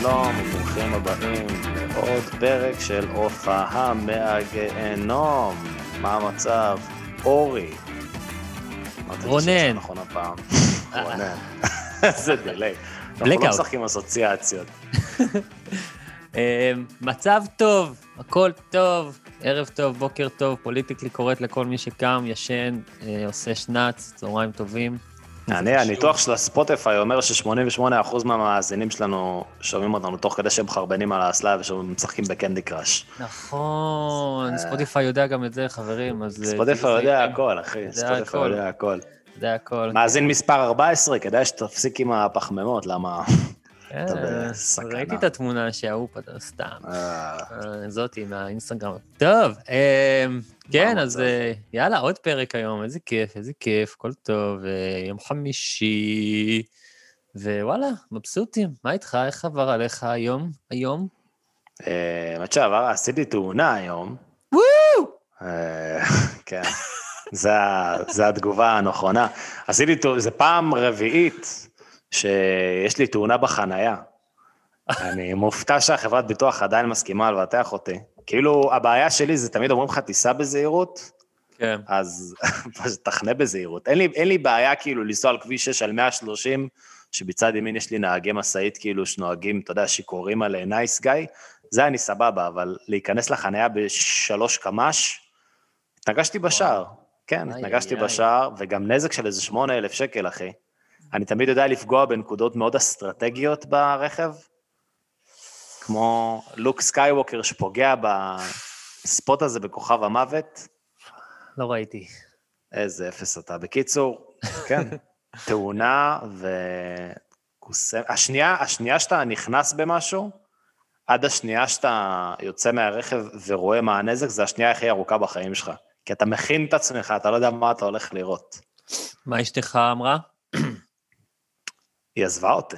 שלום, וברוכים הבאים לעוד פרק של הופעה מהגיהנום. מה המצב? אורי. רונן. נכון הפעם. רונן. איזה delay. אנחנו לא. משחקים אסוציאציות. אה, מצב טוב, הכל טוב, ערב טוב, בוקר טוב, politically correct לכל מי שקם, ישן, אה, עושה שנץ, צהריים טובים. אני, הניתוח של הספוטיפיי אומר ש-88% מהמאזינים שלנו שומעים אותנו תוך כדי שהם מחרבנים על האסלה ומשחקים ב Candy Crush. נכון, ספוטיפיי יודע גם את זה, חברים, אז... אה, ספוטיפיי תהיו יודע זהירים. הכל, אחי. ספוטיפיי. יודע הכל. יודע הכל. מאזין מספר 14, כדאי שתפסיק עם הפחמימות, למה... אה, אתה בסכנה. ראיתי את התמונה שההוא פתר סתם. אה, אה, זאתי מהאינסטגרם. טוב, אה, כן, אז? אה, יאללה, עוד פרק היום, איזה כיף, איזה כיף, הכל טוב, אה, יום חמישי, ווואלה, מבסוטים. מה איתך, איך עבר עליך היום? היום? אה, האמת שעבר, עשיתי תאונה היום. וואו! כן, זה התגובה הנכונה. עשיתי, זה פעם רביעית שיש לי תאונה בחנייה. אני מופתע שהחברת ביטוח עדיין מסכימה לבטח אותי. כאילו, הבעיה שלי זה תמיד אומרים לך, תיסע בזהירות, כן. אז תחנה בזהירות. אין לי, אין לי בעיה כאילו לנסוע על כביש 6 על 130, שבצד ימין יש לי נהגי משאית כאילו שנוהגים, אתה יודע, שיכורים על נייס גיא, זה אני סבבה, אבל להיכנס לחניה בשלוש קמ"ש, התנגשתי בשער. כן, התנגשתי. בשער, וגם נזק של איזה שמונה אלף שקל, אחי. אני תמיד יודע לפגוע בנקודות מאוד אסטרטגיות ברכב, כמו לוק סקייווקר שפוגע ב spot הזה בכוכב המוות. לא ראיתי. איזה אפס אתה. בקיצור, כן, תאונה וקוסם... השנייה, השנייה שאתה נכנס במשהו, עד השנייה שאתה יוצא מהרכב ורואה מה הנזק, זה השנייה הכי ארוכה בחיים שלך. כי אתה מכין את עצמך, אתה לא יודע מה אתה הולך לראות. מה אשתך אמרה? היא עזבה אותי,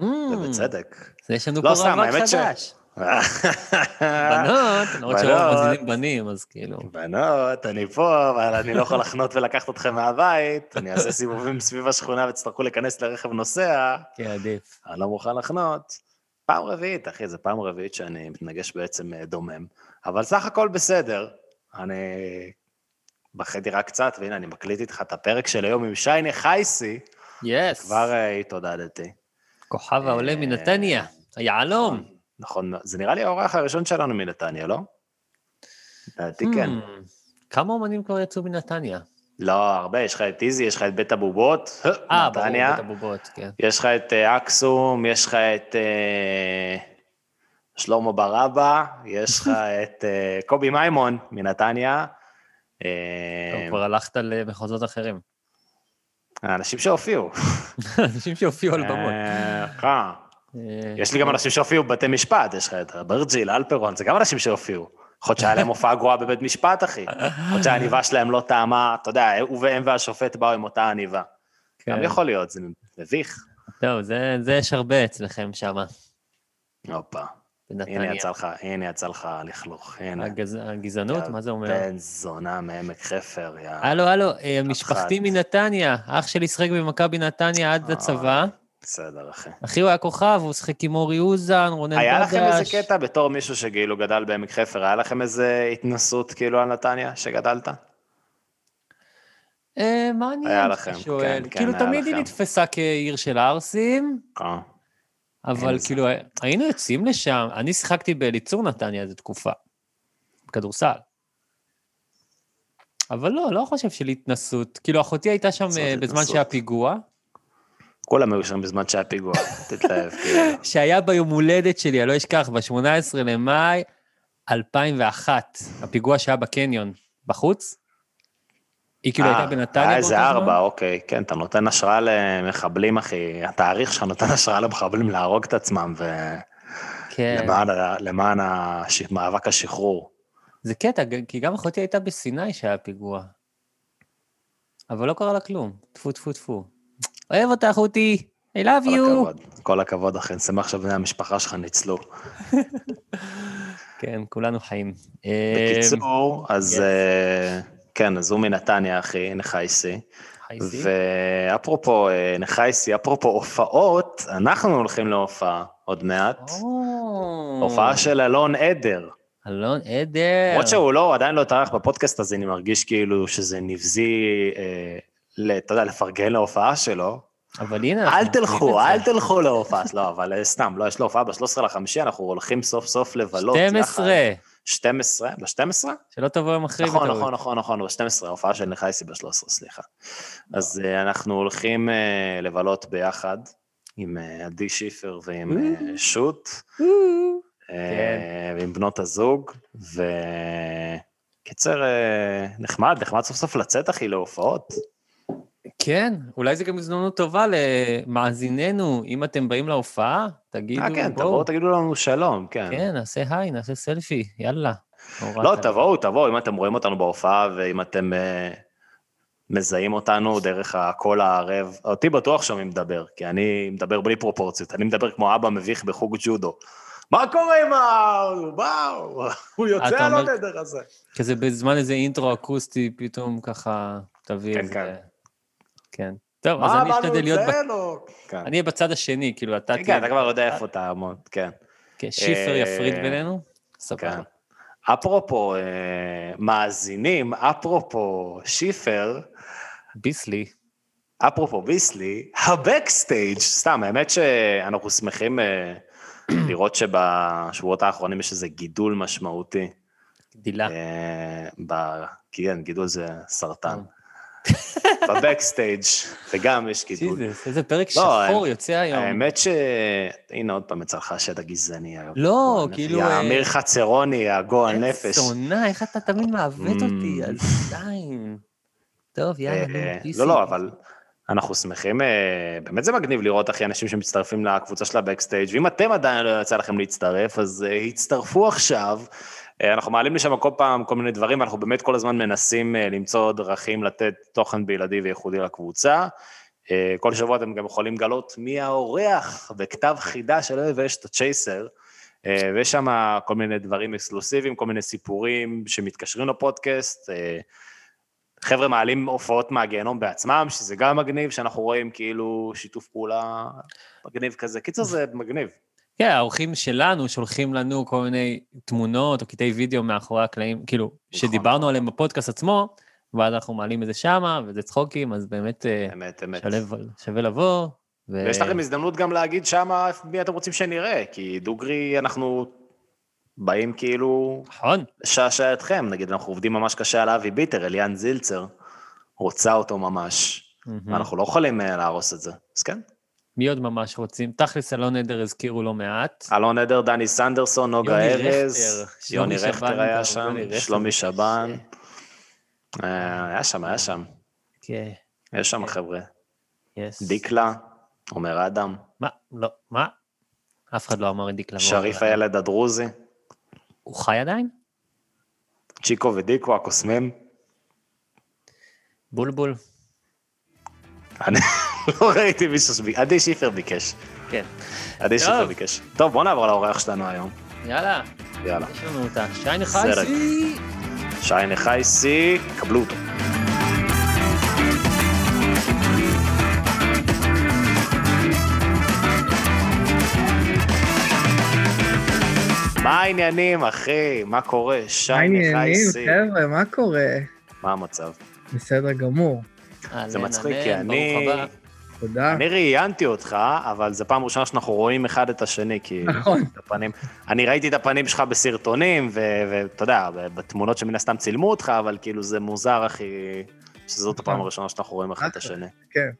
ובצדק. אז יש לנו לא, פה ש- חדש. בנות, למרות. שרוב מזינים בנים, אז כאילו. בנות, אני פה, אבל אני לא יכול לחנות ולקחת אתכם מהבית, אני אעשה סיבובים סביב השכונה ותצטרכו להיכנס לרכב נוסע. כן, עדיף. אני לא מוכן לחנות. פעם רביעית, אחי, זו פעם רביעית שאני מתנגש בעצם אה, דומם. אבל סך הכל בסדר. אני בכיתי רק קצת, והנה, אני מקליט איתך את הפרק של היום עם שייני חייסי, יס. כבר אה, התעודדתי. כוכב העולה מנתניה, היהלום. נכון, זה נראה לי האורח הראשון שלנו מנתניה, לא? לדעתי כן. Hmm, כמה אומנים כבר יצאו מנתניה? לא, הרבה, יש לך את איזי, יש לך את בית הבובות, אה, נתניה. בית הבובות, כן. יש לך את אה, אקסום, יש לך את אה, שלמה ברבא, יש לך את קובי מימון מנתניה. כבר הלכת למחוזות אחרים. האנשים שהופיעו. אנשים שהופיעו על במות. אה, אה, אה, יש לי גם אנשים שהופיעו בבתי משפט, יש לך את אברג'יל, אלפרון, זה גם אנשים שהופיעו. יכול להיות שהיה להם הופעה גרועה בבית משפט, אחי. יכול להיות שהעניבה שלהם לא טעמה, אתה יודע, הוא והם והשופט באו עם אותה עניבה. כן. גם יכול להיות, זה מביך. טוב, זה זה יש הרבה אצלכם שם, הופה. הנה בנתניה. יצא לך, הנה יצא לך לכלוך, הנה. הגז- הגזענות, מה זה אומר? בן זונה מעמק חפר, יא. הלו, הלו, אה, משפחתי. מנתניה, אח שלי שיחק במכבי נתניה עד אה, הצבא. בסדר, אחי. אחי הוא היה כוכב, הוא שיחק עם אורי אוזן, רונן היה לכם איזה. קטע בתור מישהו שכאילו גדל בעמק חפר, היה לכם איזה התנסות כאילו על נתניה שגדלת? אה, מעניין היה שאתה לכם, שואל. כן, כן, כאילו תמיד היא. נתפסה כעיר של ערסים. אבל אין זה. כאילו היינו יוצאים לשם, אני שיחקתי באליצור נתניה איזה תקופה, בכדורסל. אבל לא, לא חושב של התנסות. כאילו אחותי הייתה שם אה, בזמן. שהיה פיגוע, כולם היו שם בזמן שהיה פיגוע, תתלהב, כאילו. שהיה ביום הולדת שלי, אני לא אשכח, ב-18 למאי 2001, הפיגוע שהיה בקניון, בחוץ. היא כאילו הייתה בנתניה היה באותו איזה זמן? ארבע, אוקיי, כן, אתה נותן השראה למחבלים, אחי. התאריך שלך נותן השראה למחבלים להרוג את עצמם, כן. ולמען מאבק השחרור. זה קטע, כי גם אחותי הייתה בסיני שהיה פיגוע. אבל לא קרה לה כלום. טפו טפו טפו. אוהב אותך, אחותי. I love כל you. הכבוד, כל הכבוד, אחי, אני שמח שבני המשפחה שלך ניצלו. כן, כולנו חיים. אה, בקיצור, אז yes. אה, כן, אז הוא מנתניה, אחי, נחייסי. חייסי. ואפרופו אה, נחייסי, אפרופו הופעות, אנחנו הולכים להופעה עוד מעט. או. הופעה של אלון עדר. אלון עדר. למרות שהוא לא, עדיין לא התארח בפודקאסט הזה, אני מרגיש כאילו שזה נבזי, אה, אתה יודע, לפרגן להופעה שלו. אבל הנה, אל תלכו, אל. תלכו להופעה, לא, אבל אה, סתם, לא, יש לו הופעה ב-13 לחמישי, אנחנו הולכים סוף סוף לבלות. 12. 12, ב-12? שלא תבוא יום אחרי נכון. נכון, נכון, נכון, ב-12, ההופעה של נחייסי ב-13, סליחה. אז אה, אנחנו הולכים אה, לבלות ביחד עם אה, עדי שיפר ועם שוט, אה, ועם בנות הזוג, וקיצר, נחמד, נחמד סוף סוף לצאת, אחי, להופעות. כן, אולי זו גם הזדמנות טובה למאזיננו, אם אתם באים להופעה, תגידו, אה, כן, בואו. תבואו, תגידו לנו שלום, כן. כן, נעשה היי, נעשה סלפי, יאללה. לא. תבואו, תבואו, אם אתם רואים אותנו בהופעה, ואם אתם אה, מזהים אותנו דרך הקול הערב, אותי בטוח שומעים מדבר, כי אני מדבר בלי פרופורציות, אני מדבר כמו אבא מביך בחוג ג'ודו. מה קורה עם ה... וואו, הוא יוצא על הנדר הזה. כזה בזמן איזה אינטרו אקוסטי, פתאום ככה תביא כן, איזה... כן. כן. טוב, אז מה, אני מה, אשתדל להיות... זה ב- לא... כן. אני אהיה בצד השני, כאילו, אתה כן, כן, אתה כבר יודע איפה תעמוד, כן. כן, שיפר אה, יפריד בינינו? סבבה. כן. אפרופו אה, מאזינים, אפרופו שיפר, ביסלי. אפרופו ביסלי, הבקסטייג', סתם, האמת שאנחנו שמחים אה, לראות שבשבועות האחרונים יש איזה גידול משמעותי. דילה. אה, ב... כן, גידול זה סרטן. ב backstage, וגם יש גידול. ג'יזוס, איזה פרק לא, שחור יוצא היום. האמת ש... הנה עוד פעם יצא לך השד הגזעני. לא, הגועל כאילו, אה, אמיר חצרוני, הגועל נפש. שונא, איך אתה תמיד מעוות אותי, Mm. אז די. טוב, יאללה, נו, אה. לא, לא, אבל אנחנו שמחים, אה, באמת זה מגניב לראות, אחי, אנשים שמצטרפים לקבוצה של ה backstage, ואם אתם עדיין לא יצא לכם להצטרף, אז אה, הצטרפו עכשיו. אה, אנחנו מעלים לשם כל פעם כל מיני דברים, ואנחנו באמת כל הזמן מנסים אה, למצוא דרכים לתת תוכן בלעדי וייחודי לקבוצה. אה, כל שבוע אתם גם יכולים לגלות מי האורח בכתב חידה של אוהב את הצ'ייסר. ויש שם כל מיני דברים אקסקלוסיביים, כל מיני סיפורים שמתקשרים לפודקאסט. חבר'ה מעלים הופעות מהגיהנום בעצמם, שזה גם מגניב, שאנחנו רואים כאילו שיתוף פעולה מגניב כזה. קיצר זה מגניב. כן, האורחים שלנו שולחים לנו כל מיני תמונות או קטעי וידאו מאחורי הקלעים, כאילו, נכון, שדיברנו. עליהם בפודקאסט עצמו, ואז אנחנו מעלים את זה שמה, וזה צחוקים, אז באמת אה, אמת, אמת. שווה- שווה לבוא. ו- ויש לכם הזדמנות גם להגיד שמה מי אתם רוצים שנראה, כי דוגרי אנחנו באים כאילו נכון, לשעשע אתכם, נגיד אנחנו עובדים ממש קשה על אבי ביטר, אליאן זילצר, רוצה אותו ממש, מהמם. ואנחנו לא יכולים אה, להרוס את זה, אז כן. מי עוד ממש רוצים? תכלס, אלון עדר הזכירו לא מעט. אלון עדר, דני סנדרסון, נוגה ארז, יוני רכטר היה שם, שלומי שבן. אה, היה שם, היה שם. כן, יש שם חבר'ה. יס. דיקלה, עומר אדם, מה? לא, מה? אף אחד לא אמר את דיקלה. שריף הילד הדרוזי, הוא חי עדיין? צ'יקו ודיקו הקוסמים. בולבול. לא ראיתי מישהו שביקש, עדי שיפר ביקש. כן. עדי. שיפר ביקש. טוב, בוא נעבור לאורח שלנו היום. יאללה, יאללה. יש לנו אותה. סרט. חייסי. שי נחייסי, קבלו אותו. מה העניינים, אחי? מה קורה? שי מה העניינים. חבר'ה, מה קורה? מה המצב? בסדר גמור, זה אהלן, מצחיק, כי אני- ברוך הבא. תודה. אני ראיינתי אותך, אבל זו פעם ראשונה שאנחנו רואים אחד את השני, כי... נכון. את הפנים. אני ראיתי את הפנים שלך בסרטונים, ו- ואתה יודע, בתמונות שמן הסתם צילמו אותך, אבל כאילו זה מוזר, אחי, שזאת הפעם נכון. הראשונה שאנחנו רואים אחד את השני. כן.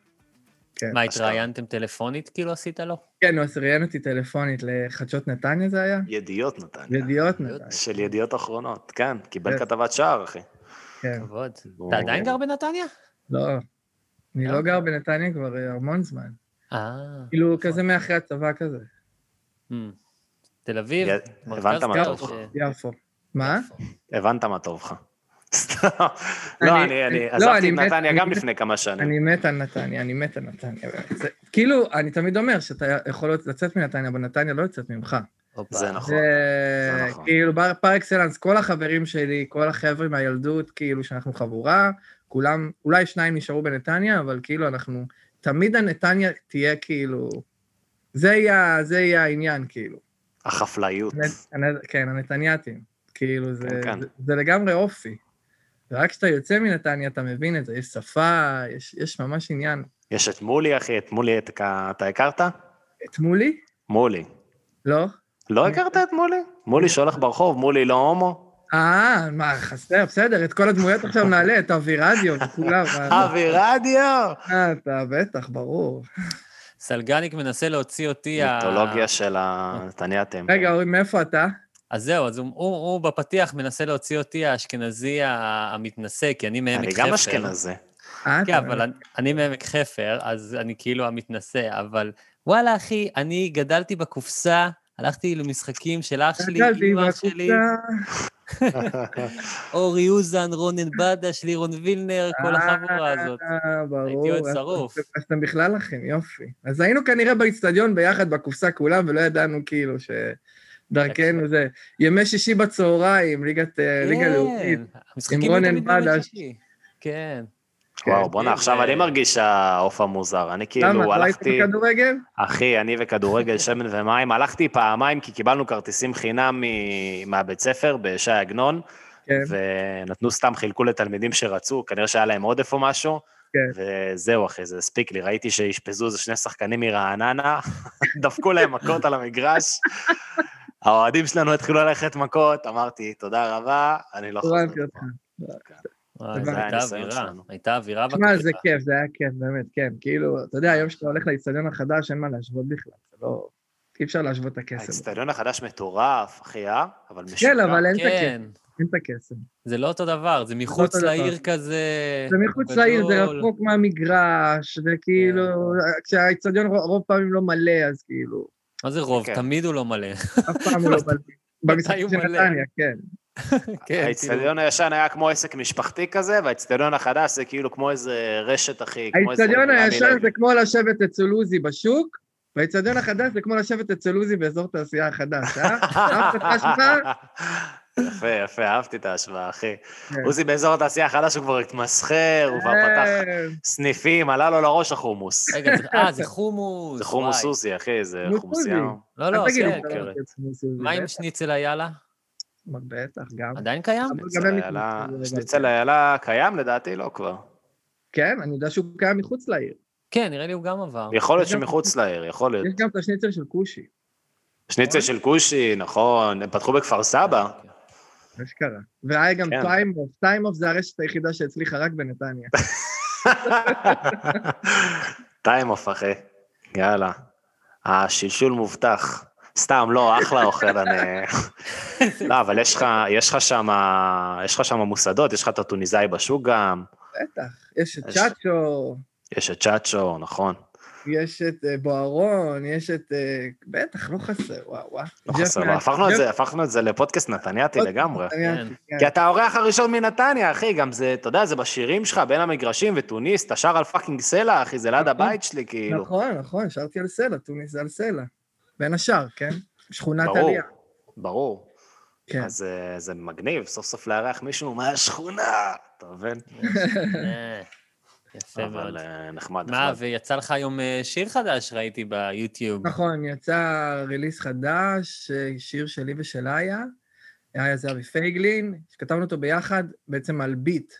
כן. מה. התראיינתם טלפונית כאילו עשית לו? כן, הוא ראיין אותי טלפונית לחדשות נתניה זה היה? ידיעות נתניה. ידיעות נתניה, של ידיעות אחרונות, כן, קיבל כן. כתבת שער, אחי. כן. כבוד. אתה עדיין גר בנתניה? לא, אני לא גם? גר בנתניה כבר אה, המון זמן. אה, כאילו, כזה מאחרי הצבא כזה. hmm. תל אביב? הבנת מה טוב. ש- יפו. מה? הבנת מה טוב לך. סתם. אני- לא, אני אני לא, עזבתי אני את נתניה אני גם לפני כמה שנים. אני מת על נתניה, אני מת על נתניה. כאילו, אני תמיד אומר שאתה יכול לצאת מנתניה, אבל נתניה לא יוצאת ממך. זה נכון. זה נכון. כאילו פר אקסלנס, כל החברים שלי, כל החבר'ה מהילדות, כאילו שאנחנו חבורה, כולם, אולי שניים נשארו בנתניה, אבל כאילו אנחנו, תמיד הנתניה תהיה כאילו, זה יהיה, זה יהיה העניין, כאילו. החפלאיות. הנ- כן, הנתניאתים. כאילו, זה, כן, כן. זה, זה לגמרי אופי. ורק כשאתה יוצא מנתניה אתה מבין את זה, יש שפה, יש, יש ממש עניין. יש את מולי, אחי, את מולי, את- אתה הכרת? את מולי? מולי. לא? לא הכרת את מולי? מולי שהולך ברחוב, מולי לא הומו? אה, מה, חסר, בסדר, את כל הדמויות עכשיו נעלה, את אבי רדיו וכולם. מה- אבי רדיו! אה, אתה בטח, ברור. סלגניק מנסה להוציא אותי... ה- מיתולוגיה של הנתניאתם. רגע, אורי, מאיפה אתה? אז זהו, אז הוא, הוא, הוא בפתיח מנסה להוציא אותי האשכנזי ה- המתנשא, כי אני מעמק אני חפר. גם אשכנזי. אה, כן, אבל אני, אני מעמק חפר, אז אני כאילו המתנשא, אבל וואלה, אחי, אני גדלתי בקופסה, הלכתי למשחקים של אח שלי, גדלתי אמא שלי, בקופסה. אורי אוזן, רונן בדש, לירון וילנר, כל החבורה הזאת. אה, ברור. הייתי עוד שרוף. אז אתם בכלל אחים, יופי. אז היינו כנראה באיצטדיון ביחד בקופסה כולם, ולא ידענו כאילו שדרכנו זה. ימי שישי בצהריים, ליגת, אה, לאומית. כן, המשחקים היו רונן בדש. כן. וואו, בואנה, כן, עכשיו אני מרגיש שהעוף המוזר. אני כאילו למה, אתה הלכתי... בכדורגל? אחי, אני וכדורגל, שמן ומים, הלכתי פעמיים כי קיבלנו כרטיסים חינם מהבית ספר בשי עגנון, כן, ונתנו סתם, חילקו לתלמידים שרצו, כנראה שהיה להם עודף או משהו, כן. וזהו אחי, זה הספיק לי, ראיתי שאשפזו איזה שני שחקנים מרעננה, דפקו להם מכות על המגרש, האוהדים שלנו התחילו ללכת מכות, אמרתי, תודה רבה, אני לא חוזר. הבנתי אותך. וואי, זו הייתה אווירה. הייתה אווירה תשמע, זה בקבוצה. כיף, זה היה כיף, באמת, כן. כאילו, אתה יודע, היום שאתה הולך לאיצטדיון החדש, אין מה להשוות בכלל. זה לא... אי אפשר להשוות את הכסף. האצטדיון החדש מטורף, אחי, אה? אבל משוגע. כן, אבל אין את הכסף. כן, אין את הכסף. זה לא אותו דבר, זה מחוץ אותו דבר. לעיר כזה. זה מחוץ לעיר, זה. רחוק מהמגרש, זה כאילו... כן. כשהאיצטדיון רוב- פעמים לא מלא, אז כאילו... מה זה רוב? כן. תמיד הוא לא מלא. אף פעם הוא לא מלא. במשחק של? נתניה, כן. כן, כאילו, האצטדיון הישן היה כמו עסק משפחתי כזה, והאצטדיון החדש זה כאילו כמו איזה רשת, אחי, כמו איזה... האיצטדיון הישן. זה כמו לשבת אצל עוזי בשוק, והאיצטדיון החדש זה כמו לשבת אצל עוזי באזור תעשייה החדש, אה? אהבת את ההשוואה? יפה, יפה, אהבתי את ההשוואה, אחי. כן. עוזי באזור התעשייה החדש, הוא כבר התמסחר, הוא כבר פתח אה, סניפים, עלה לו לראש החומוס. רגע, זה- אה, זה חומוס. זה חומוס. עוזי, אחי, זה חומוס חומוסייה. עוזי. לא, לא, לי כן. לא מה עם שניצל איילה? בטח, גם. עדיין קיים? שניצל איילה- קיים לדעתי? לא כבר. כן, אני יודע שהוא קיים מחוץ לעיר. כן, נראה לי הוא גם עבר. יכול להיות שמחוץ לעיר, יכול להיות. יש גם את השניצל של כושי, שניצל של כושי, נכון, הם פתחו בכפר סבא. אשכרה. והיה גם כן. טיימוף, טיימוף זה הרשת היחידה שהצליחה רק בנתניה. טעים סוף, אחי. יאללה. השלשול מובטח. סתם, לא, אחלה אוכל, אני... לא, אבל יש לך, יש לך שם, יש לך שם מוסדות, יש לך את הטוניסאי בשוק גם, בטח. יש את יש- צ'אצ'ו, יש את צ'אצ'ו, נכון. יש את אה, בוארון, יש את... אה, בטח, לא חסר, וואו, וואו. לא חסר, מה- הפכנו את זה, הפכנו את זה לפודקאסט נתניאתי לגמרי. נתניאתי, כן. כי אתה האורח הראשון מנתניה, אחי, גם זה, אתה יודע, זה בשירים שלך, בין המגרשים ותוניס, אתה שר על fucking סלע, אחי, זה ליד נכון. הבית שלי, כאילו. נכון, נכון, שרתי על סלע, טוניס זה על סלע. בין השאר, כן? שכונת ברור, עלייה. ברור. כן. אז אה, זה מגניב, סוף סוף לארח מישהו מהשכונה, אתה מבין? אה, יפה מאוד. אבל אה, נחמד, מה. ויצא לך היום שיר חדש, ראיתי ביוטיוב. נכון, יצא ריליס חדש, שיר שלי ושל איה. איה זה אבי פייגלין, שכתבנו אותו ביחד בעצם על ביט.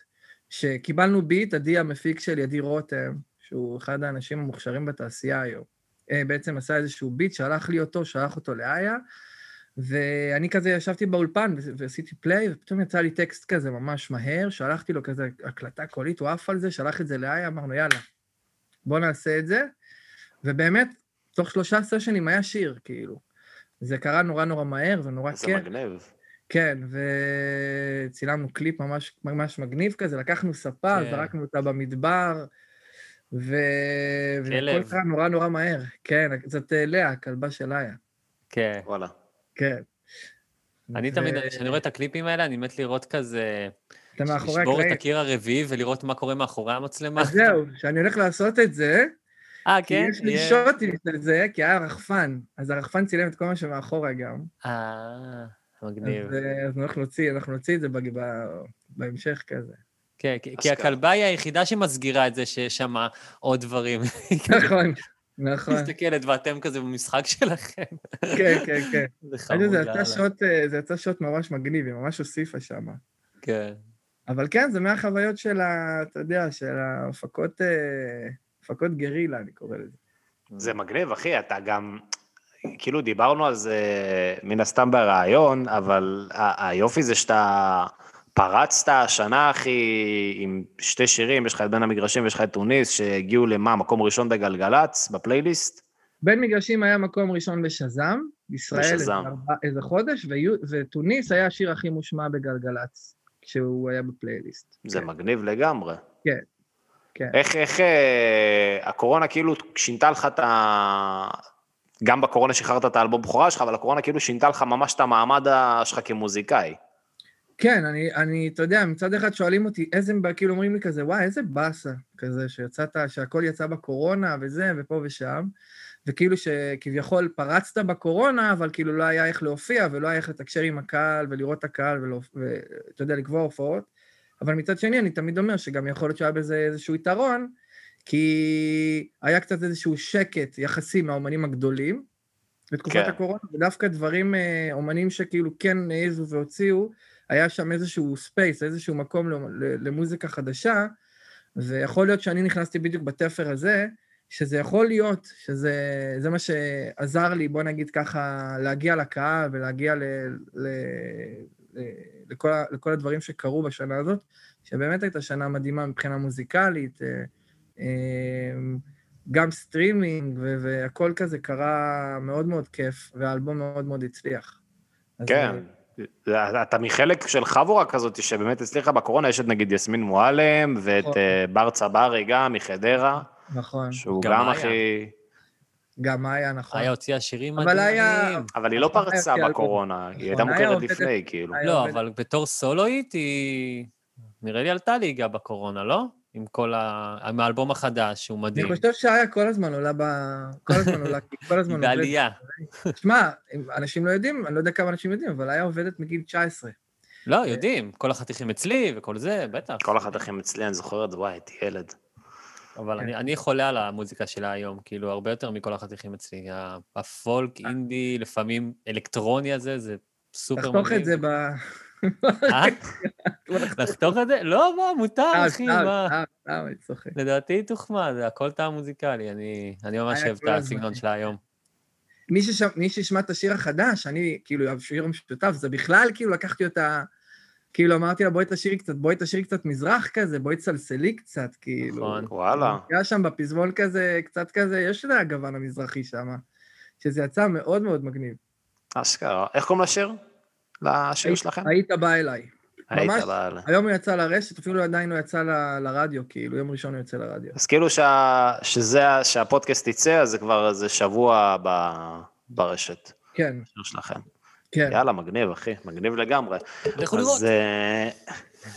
שקיבלנו ביט, עדי המפיק של ידי רותם, שהוא אחד האנשים המוכשרים בתעשייה היום. אה, בעצם עשה איזשהו ביט, שלח לי אותו, שלח אותו לאיה, ואני כזה ישבתי באולפן ועשיתי פליי, ופתאום יצא לי טקסט כזה ממש מהר, שלחתי לו כזה הקלטה קולית, הוא עף על זה, שלח את זה לאיה, אמרנו, יאללה, בוא נעשה את זה. ובאמת, תוך שלושה סשנים היה שיר, כאילו. זה קרה נורא נורא מהר ונורא כיף. מגניב. כן, וצילמנו קליפ ממש, ממש מגניב כזה, לקחנו ספה, כן. זרקנו אותה במדבר, ו... והכל קרה נורא נורא מהר. כן, זאת אה, לאה, הכלבה של איה. כן. וואלה. כן. אני ו- תמיד, כשאני רואה את הקליפים האלה, אני מת לראות כזה, אתה מאחורי לשבור את הקלעים. הקיר הרביעי ולראות מה קורה מאחורי המצלמה. אז זהו, כשאני הולך לעשות את זה, אה, כי כן? יש לי יהיה- שוטים של זה, כי היה רחפן, אז הרחפן צילם את כל מה שמאחורה גם. אה, אז מגניב. אה, אז אנחנו נוציא, אנחנו נוציא את זה בהמשך כזה. כן, כי-. הכלבה היא היחידה שמסגירה את זה שיש שם עוד דברים. נכון, נכון, מסתכלת ואתם כזה במשחק שלכם. כן, כן, כן. זה חמוד שוט, אה, זה יצא שוט ממש מגניב, היא ממש הוסיפה שם. כן. אבל כן, זה מהחוויות של ה... אתה יודע, של ההפקות... אה, הפקות גרילה, אני קורא לזה. זה מגניב, אחי, אתה גם... כאילו דיברנו על זה מן הסתם בריאיון, אבל היופי זה שאתה פרצת השנה, אחי, עם שתי שירים, יש לך את בין המגרשים ויש לך את טוניס, שהגיעו למה, מקום ראשון בגלגלצ, בפלייליסט? בין מגרשים היה מקום ראשון בשזם, ישראל בשזם. איזה חודש, וטוניס היה השיר הכי מושמע בגלגלצ, כשהוא היה בפלייליסט. זה כן. מגניב לגמרי. כן, כן. איך, איך אה, הקורונה כאילו שינתה לך את ה... גם בקורונה שחררת את האלבום בכורה שלך, אבל הקורונה כאילו שינתה לך ממש את המעמד שלך כמוזיקאי. כן, אני, אני, אתה יודע, מצד אחד שואלים אותי, איזה, כאילו אומרים לי כזה, וואי, איזה באסה, כזה, שיצאת, שהכל יצא בקורונה וזה, ופה ושם, וכאילו שכביכול פרצת בקורונה, אבל כאילו לא היה איך להופיע, ולא היה איך לתקשר עם הקהל, ולראות את הקהל, ואתה יודע, לקבוע הופעות. אבל מצד שני, אני תמיד אומר שגם יכול להיות שהיה בזה איזשהו יתרון, כי היה קצת איזשהו שקט יחסי מהאומנים הגדולים בתקופת כן. הקורונה, ודווקא דברים, אה, אומנים שכאילו כן העזו והוציאו, היה שם איזשהו space, איזשהו מקום למוזיקה חדשה, ויכול להיות שאני נכנסתי בדיוק בתפר הזה, שזה יכול להיות, שזה זה מה שעזר לי, בוא נגיד ככה, להגיע לקהל ולהגיע ל, ל, ל, לכל, לכל הדברים שקרו בשנה הזאת, שבאמת הייתה שנה מדהימה מבחינה מוזיקלית, אה, אה, גם סטרימינג והכל כזה קרה מאוד מאוד כיף, והאלבום מאוד מאוד הצליח. כן. אה, אתה מחלק של חבורה כזאת שבאמת הצליחה בקורונה, יש את נגיד יסמין מועלם, ואת נכון. אה, בר צברי גם מחדרה, נכון, שהוא גם גם. הכי... גם היה נכון. היה הוציאה שירים אבל היה- מדהימים. אבל היא לא נכון, פרצה בקורונה, היא הייתה נכון, מוכרת לפני, כאילו. לא, אבל בתור סולואית היא... נראה לי עלתה ליגה בקורונה, לא? עם כל ה... עם האלבום החדש, שהוא אני מדהים. חושב שהיה כל הזמן עולה ב... כל הזמן עולה, כי כל הזמן היא בעלייה. שמע, אנשים לא יודעים, אני לא יודע כמה אנשים יודעים, אבל היה עובדת מגיל 19. לא, יודעים, כל החתיכים אצלי וכל זה, בטח. כל החתכים אצלי, אני זוכר את זה, וואי, הייתי ילד. אבל כן. אני, אני חולה על המוזיקה שלה היום, כאילו, הרבה יותר מכל החתיכים אצלי. הפולק, אינדי, לפעמים אלקטרוני הזה, זה סופר מדהים. תחתוך את זה ב... אה? לחתוך את זה? לא, מה, מותר, סתם, אחי, מה? סתם, סתם, אני צוחק. לדעתי היא תוחמד, זה הכל טעם מוזיקלי, אני, אני ממש אוהב את. הסגנון שלה היום. מי שישמע את השיר החדש, אני, כאילו, השיר המשותף, זה בכלל, כאילו, לקחתי אותה... כאילו, אמרתי לה, בואי תשאירי קצת, בואי תשאירי קצת מזרח כזה, בואי תסלסלי קצת, כאילו. נכון. וואלה. היה שם בפזמון כזה, קצת כזה, יש את הגוון המזרחי שם, שזה יצא מאוד מאוד מגניב. אשכרה. איך קוראים לשיר? לשיר שלכם? היית בא אליי. היית ממש. אליי. היום הוא יצא לרשת, אפילו עדיין לא יצא ל- לרדיו, כאילו, יום ראשון הוא יוצא לרדיו. אז כאילו שה- שזה, שהפודקאסט יצא, אז זה כבר איזה שבוע ב- ברשת, כן, השיר שלכם. כן. יאללה, מגניב, אחי, מגניב לגמרי. לכו לראות. אז אה,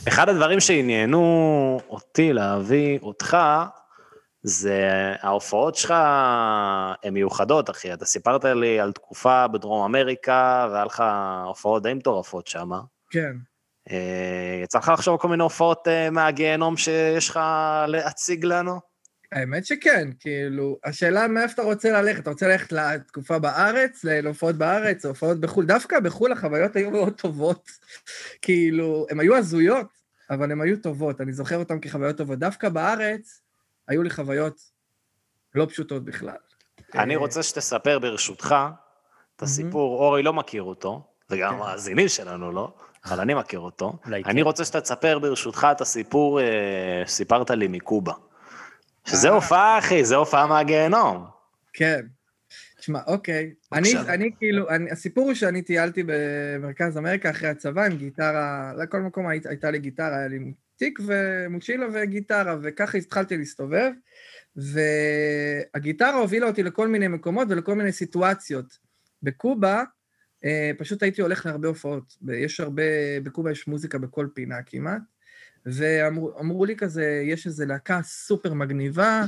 אחד הדברים שעניינו אותי להביא אותך, זה ההופעות שלך הן מיוחדות, אחי. אתה סיפרת לי על תקופה בדרום אמריקה, והיה לך הופעות די מטורפות שם. כן. יצא לך לחשוב כל מיני הופעות אה, מהגיהנום שיש לך להציג לנו? האמת שכן, כאילו, השאלה מאיפה אתה רוצה ללכת, אתה רוצה ללכת לתקופה בארץ, להופעות בארץ, הופעות בחו"ל, דווקא בחו"ל החוויות היו מאוד טובות, כאילו, הן היו הזויות, אבל הן היו טובות, אני זוכר אותן כחוויות טובות. דווקא בארץ, היו לי חוויות לא פשוטות בכלל. אני אה, רוצה שתספר ברשותך את הסיפור, אורי לא מכיר אותו, וגם כן. המאזינים שלנו לא, אבל אני מכיר אותו. אני כן. רוצה שאתה תספר ברשותך את הסיפור אה, שסיפרת לי מקובה. שזה אה. הופעה, אחי, זה הופעה מהגיהנום. כן. תשמע, אוקיי. אני. אני כאילו, אני, הסיפור הוא שאני טיילתי במרכז אמריקה אחרי הצבא עם גיטרה, לכל מקום היית, הייתה לי גיטרה, היה לי תיק ומוצ'ילה וגיטרה, וככה התחלתי להסתובב, והגיטרה הובילה אותי לכל מיני מקומות ולכל מיני סיטואציות. בקובה, אה, פשוט הייתי הולך להרבה הופעות. יש הרבה, בקובה יש מוזיקה בכל פינה כמעט, ואמרו אמרו לי כזה, יש איזו להקה סופר מגניבה,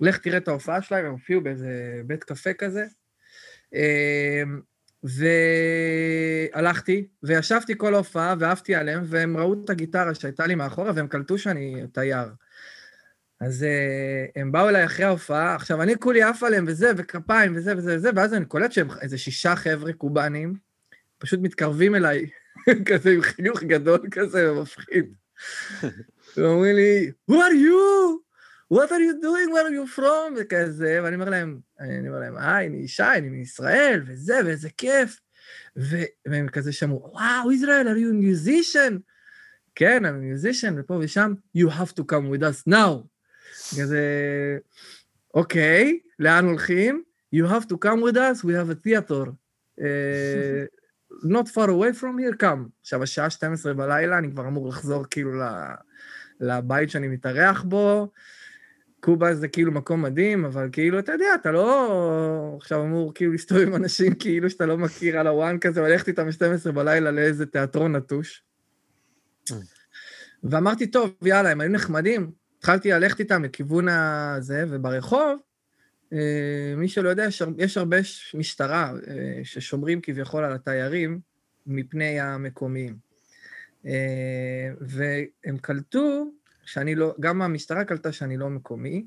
לך תראה את ההופעה שלהם, הם הופיעו באיזה בית קפה כזה. והלכתי, וישבתי כל ההופעה, ועפתי עליהם, והם ראו את הגיטרה שהייתה לי מאחורה, והם קלטו שאני תייר. אז אה, הם באו אליי אחרי ההופעה, עכשיו, אני כולי עף עליהם וזה, וכפיים וזה וזה וזה, ואז אני קולט שהם איזה שישה חבר'ה קובנים, פשוט מתקרבים אליי, כזה עם חיוך גדול כזה, ומפחיד. ואומרים לי, Who are you? What are you doing? Where are you from? וכזה, ואני אומר להם, אני אומר להם, היי, אני ישי, אני מישראל, וזה, ואיזה כיף. ו- והם כזה שמעו, וואו, ישראל, are you a musician? כן, אני מיוזישן, ופה ושם, you have to come with us now. כזה, אוקיי, לאן הולכים? You have to come with us, we have a theater. אה, not far away from here, come. עכשיו, השעה 12 בלילה, אני כבר אמור לחזור כאילו ל- לבית שאני מתארח בו. קובה זה כאילו מקום מדהים, אבל כאילו, אתה יודע, אתה לא עכשיו אמור כאילו להסתובב עם אנשים כאילו שאתה לא מכיר על הוואן כזה, וללכת איתם ב-12 בלילה לאיזה תיאטרון נטוש. ואמרתי, טוב, יאללה, הם היו נחמדים. התחלתי ללכת איתם לכיוון הזה, וברחוב, אה, מי שלא יודע, יש הר- יש הרבה משטרה אה, ששומרים כביכול על התיירים מפני המקומיים. אה, והם קלטו שאני לא, גם המשטרה קלטה שאני לא מקומי,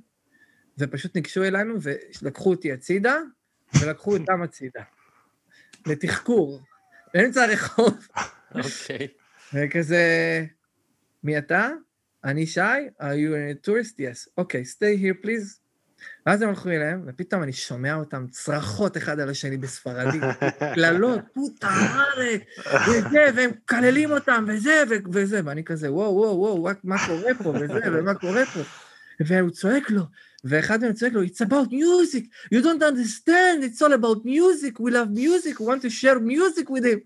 ופשוט ניגשו אלינו ולקחו אותי הצידה, ולקחו אותם הצידה. לתחקור, באמצע הרחוב. אוקיי. וכזה, מי אתה? אני שי? are you a tourist? yes. אוקיי, stay here please. ואז הם הלכו אליהם, ופתאום אני שומע אותם צרחות אחד על השני בספרדית, קללות, פוטה מארק, וזה, והם מקללים אותם, וזה, וזה, ואני כזה, וואו, וואו, וואו, מה קורה פה, וזה, ומה קורה פה? והוא צועק לו, ואחד מהם צועק לו, it's about music, you don't understand, it's all about music, we love music, we want to share music with him.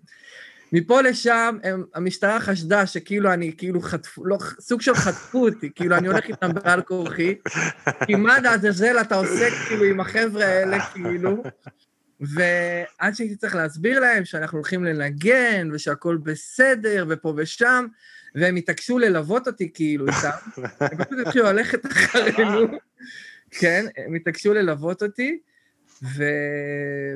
מפה לשם, הם, המשטרה חשדה שכאילו אני, כאילו חטפו, לא, סוג של חטפו אותי, כאילו אני הולך איתם בעל כורחי, כי מה לעזאזל אתה עושה כאילו עם החבר'ה האלה, כאילו, ועד שהייתי צריך להסביר להם שאנחנו הולכים לנגן, ושהכול בסדר, ופה ושם, והם התעקשו ללוות אותי כאילו איתם, הם פשוט התחילו ללכת אחרינו, כן, הם התעקשו ללוות אותי, ו...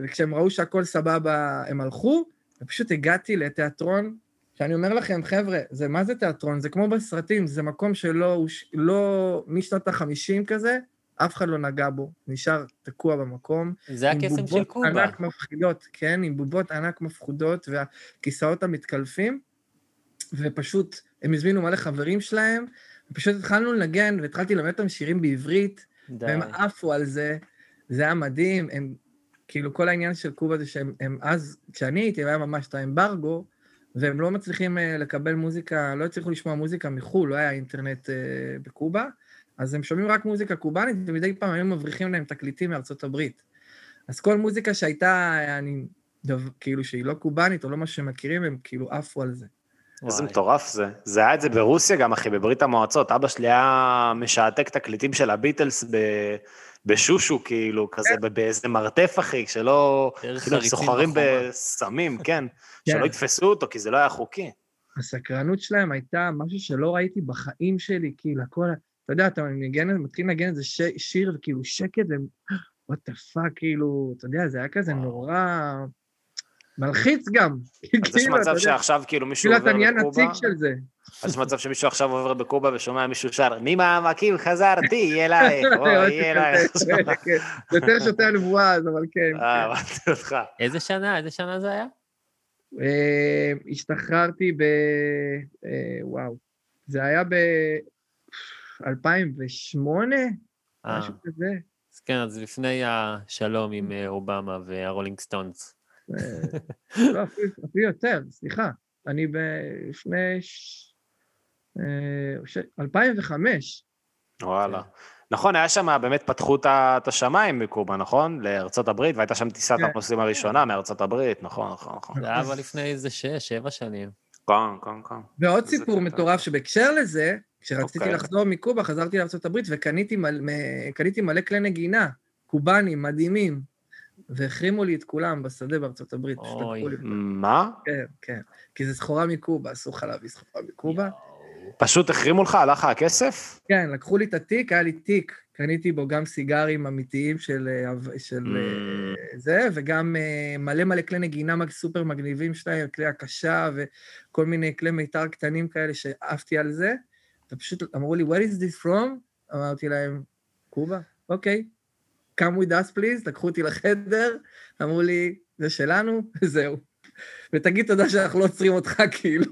וכשהם ראו שהכל סבבה, הם הלכו, ופשוט הגעתי לתיאטרון, שאני אומר לכם, חבר'ה, זה מה זה תיאטרון? זה כמו בסרטים, זה מקום שלא, לא, משנות החמישים כזה, אף אחד לא נגע בו, נשאר תקוע במקום. זה עם הקסם של בובות קובה. ענק מפחידות, כן, עם בובות ענק מפחידות, והכיסאות המתקלפים, ופשוט, הם הזמינו מלא חברים שלהם, ופשוט התחלנו לנגן, והתחלתי ללמד אותם שירים בעברית, די. והם עפו על זה, זה היה מדהים, הם, כאילו כל העניין של קובה זה שהם הם אז, כשאני הייתי, היה ממש את האמברגו, והם לא מצליחים אה, לקבל מוזיקה, לא הצליחו לשמוע מוזיקה מחו"ל, לא היה אינטרנט אה, בקובה, אז הם שומעים רק מוזיקה קובאנית, ומדי פעם היו מבריחים להם תקליטים מארצות הברית. אז כל מוזיקה שהייתה, אני, דו, כאילו שהיא לא קובאנית, או לא מה שמכירים, הם כאילו עפו על זה. איזה. מטורף זה. זה היה את זה ברוסיה גם, אחי, בברית המועצות. אבא שלי היה משעתק תקליטים של הביטלס ב... בשושו, כאילו, כזה, ב- באיזה מרתף, אחי, שלא... כאילו, סוחרים. בסמים, כן. כן. שלא יתפסו אותו, כי זה לא היה חוקי. הסקרנות שלהם הייתה משהו שלא ראיתי בחיים שלי, כאילו, הכל, אתה יודע, אתה מנגן, מתחיל לנגן איזה ש, שיר, וכאילו שקט, what the fuck, כאילו, אתה יודע, זה היה כזה וואו. נורא מלחיץ גם. אז יש כאילו, אתה מצב שעכשיו, כאילו, מישהו כאילו, אתה עובר נהיה בקובה, נציג של זה. אז יש מצב שמישהו עכשיו עובר בקובה ושומע מישהו שר, ממעמקים חזרתי אלייך, אוי, אלייך. כן, זה יותר שוטה הנבואה, אז אבל כן. אה, כן. הבנתי אותך. איזה שנה? איזה שנה זה היה? אה, השתחררתי ב... אה, וואו, זה היה ב-2008, אה, משהו כזה. אז כן, אז לפני השלום עם אובמה והרולינג סטונס. אה, לא, אפילו אפילו יותר, סליחה. אני לפני... ש- אה, ש- 2005. וואלה. נכון, היה שם, באמת פתחו את השמיים מקובה, נכון? לארצות הברית, והייתה שם טיסת כן. המטוסים הראשונה מארצות הברית, נכון, נכון, נכון. זה היה אבל לפני איזה שש, שבע שנים. כן, כן, כן. ועוד סיפור. מטורף שבהקשר לזה, כשרציתי אוקיי. לחזור מקובה, חזרתי לארה"ב וקניתי מל- מ- קניתי מלא כלי נגינה, קובאנים, מדהימים, והחרימו לי את כולם בשדה בארצות הברית. אוי. מה? כן, כן. כי זה סחורה מקובה, אסור לך להביא סחורה מקובה. פשוט החרימו לך, הלך לך הכסף? כן, לקחו לי את התיק, היה לי תיק, קניתי בו גם סיגרים אמיתיים של, אה, של Mm. אה, זה, וגם אה, מלא מלא כלי נגינה סופר מגניבים שלהם, כלי הקשה וכל מיני כלי מיתר קטנים כאלה שעפתי על זה. ופשוט אמרו לי, where is this from? אמרתי להם, קובה, אוקיי. Come with us please, לקחו אותי לחדר, אמרו לי, זה שלנו, וזהו. ותגיד תודה שאנחנו לא עוצרים אותך, כאילו.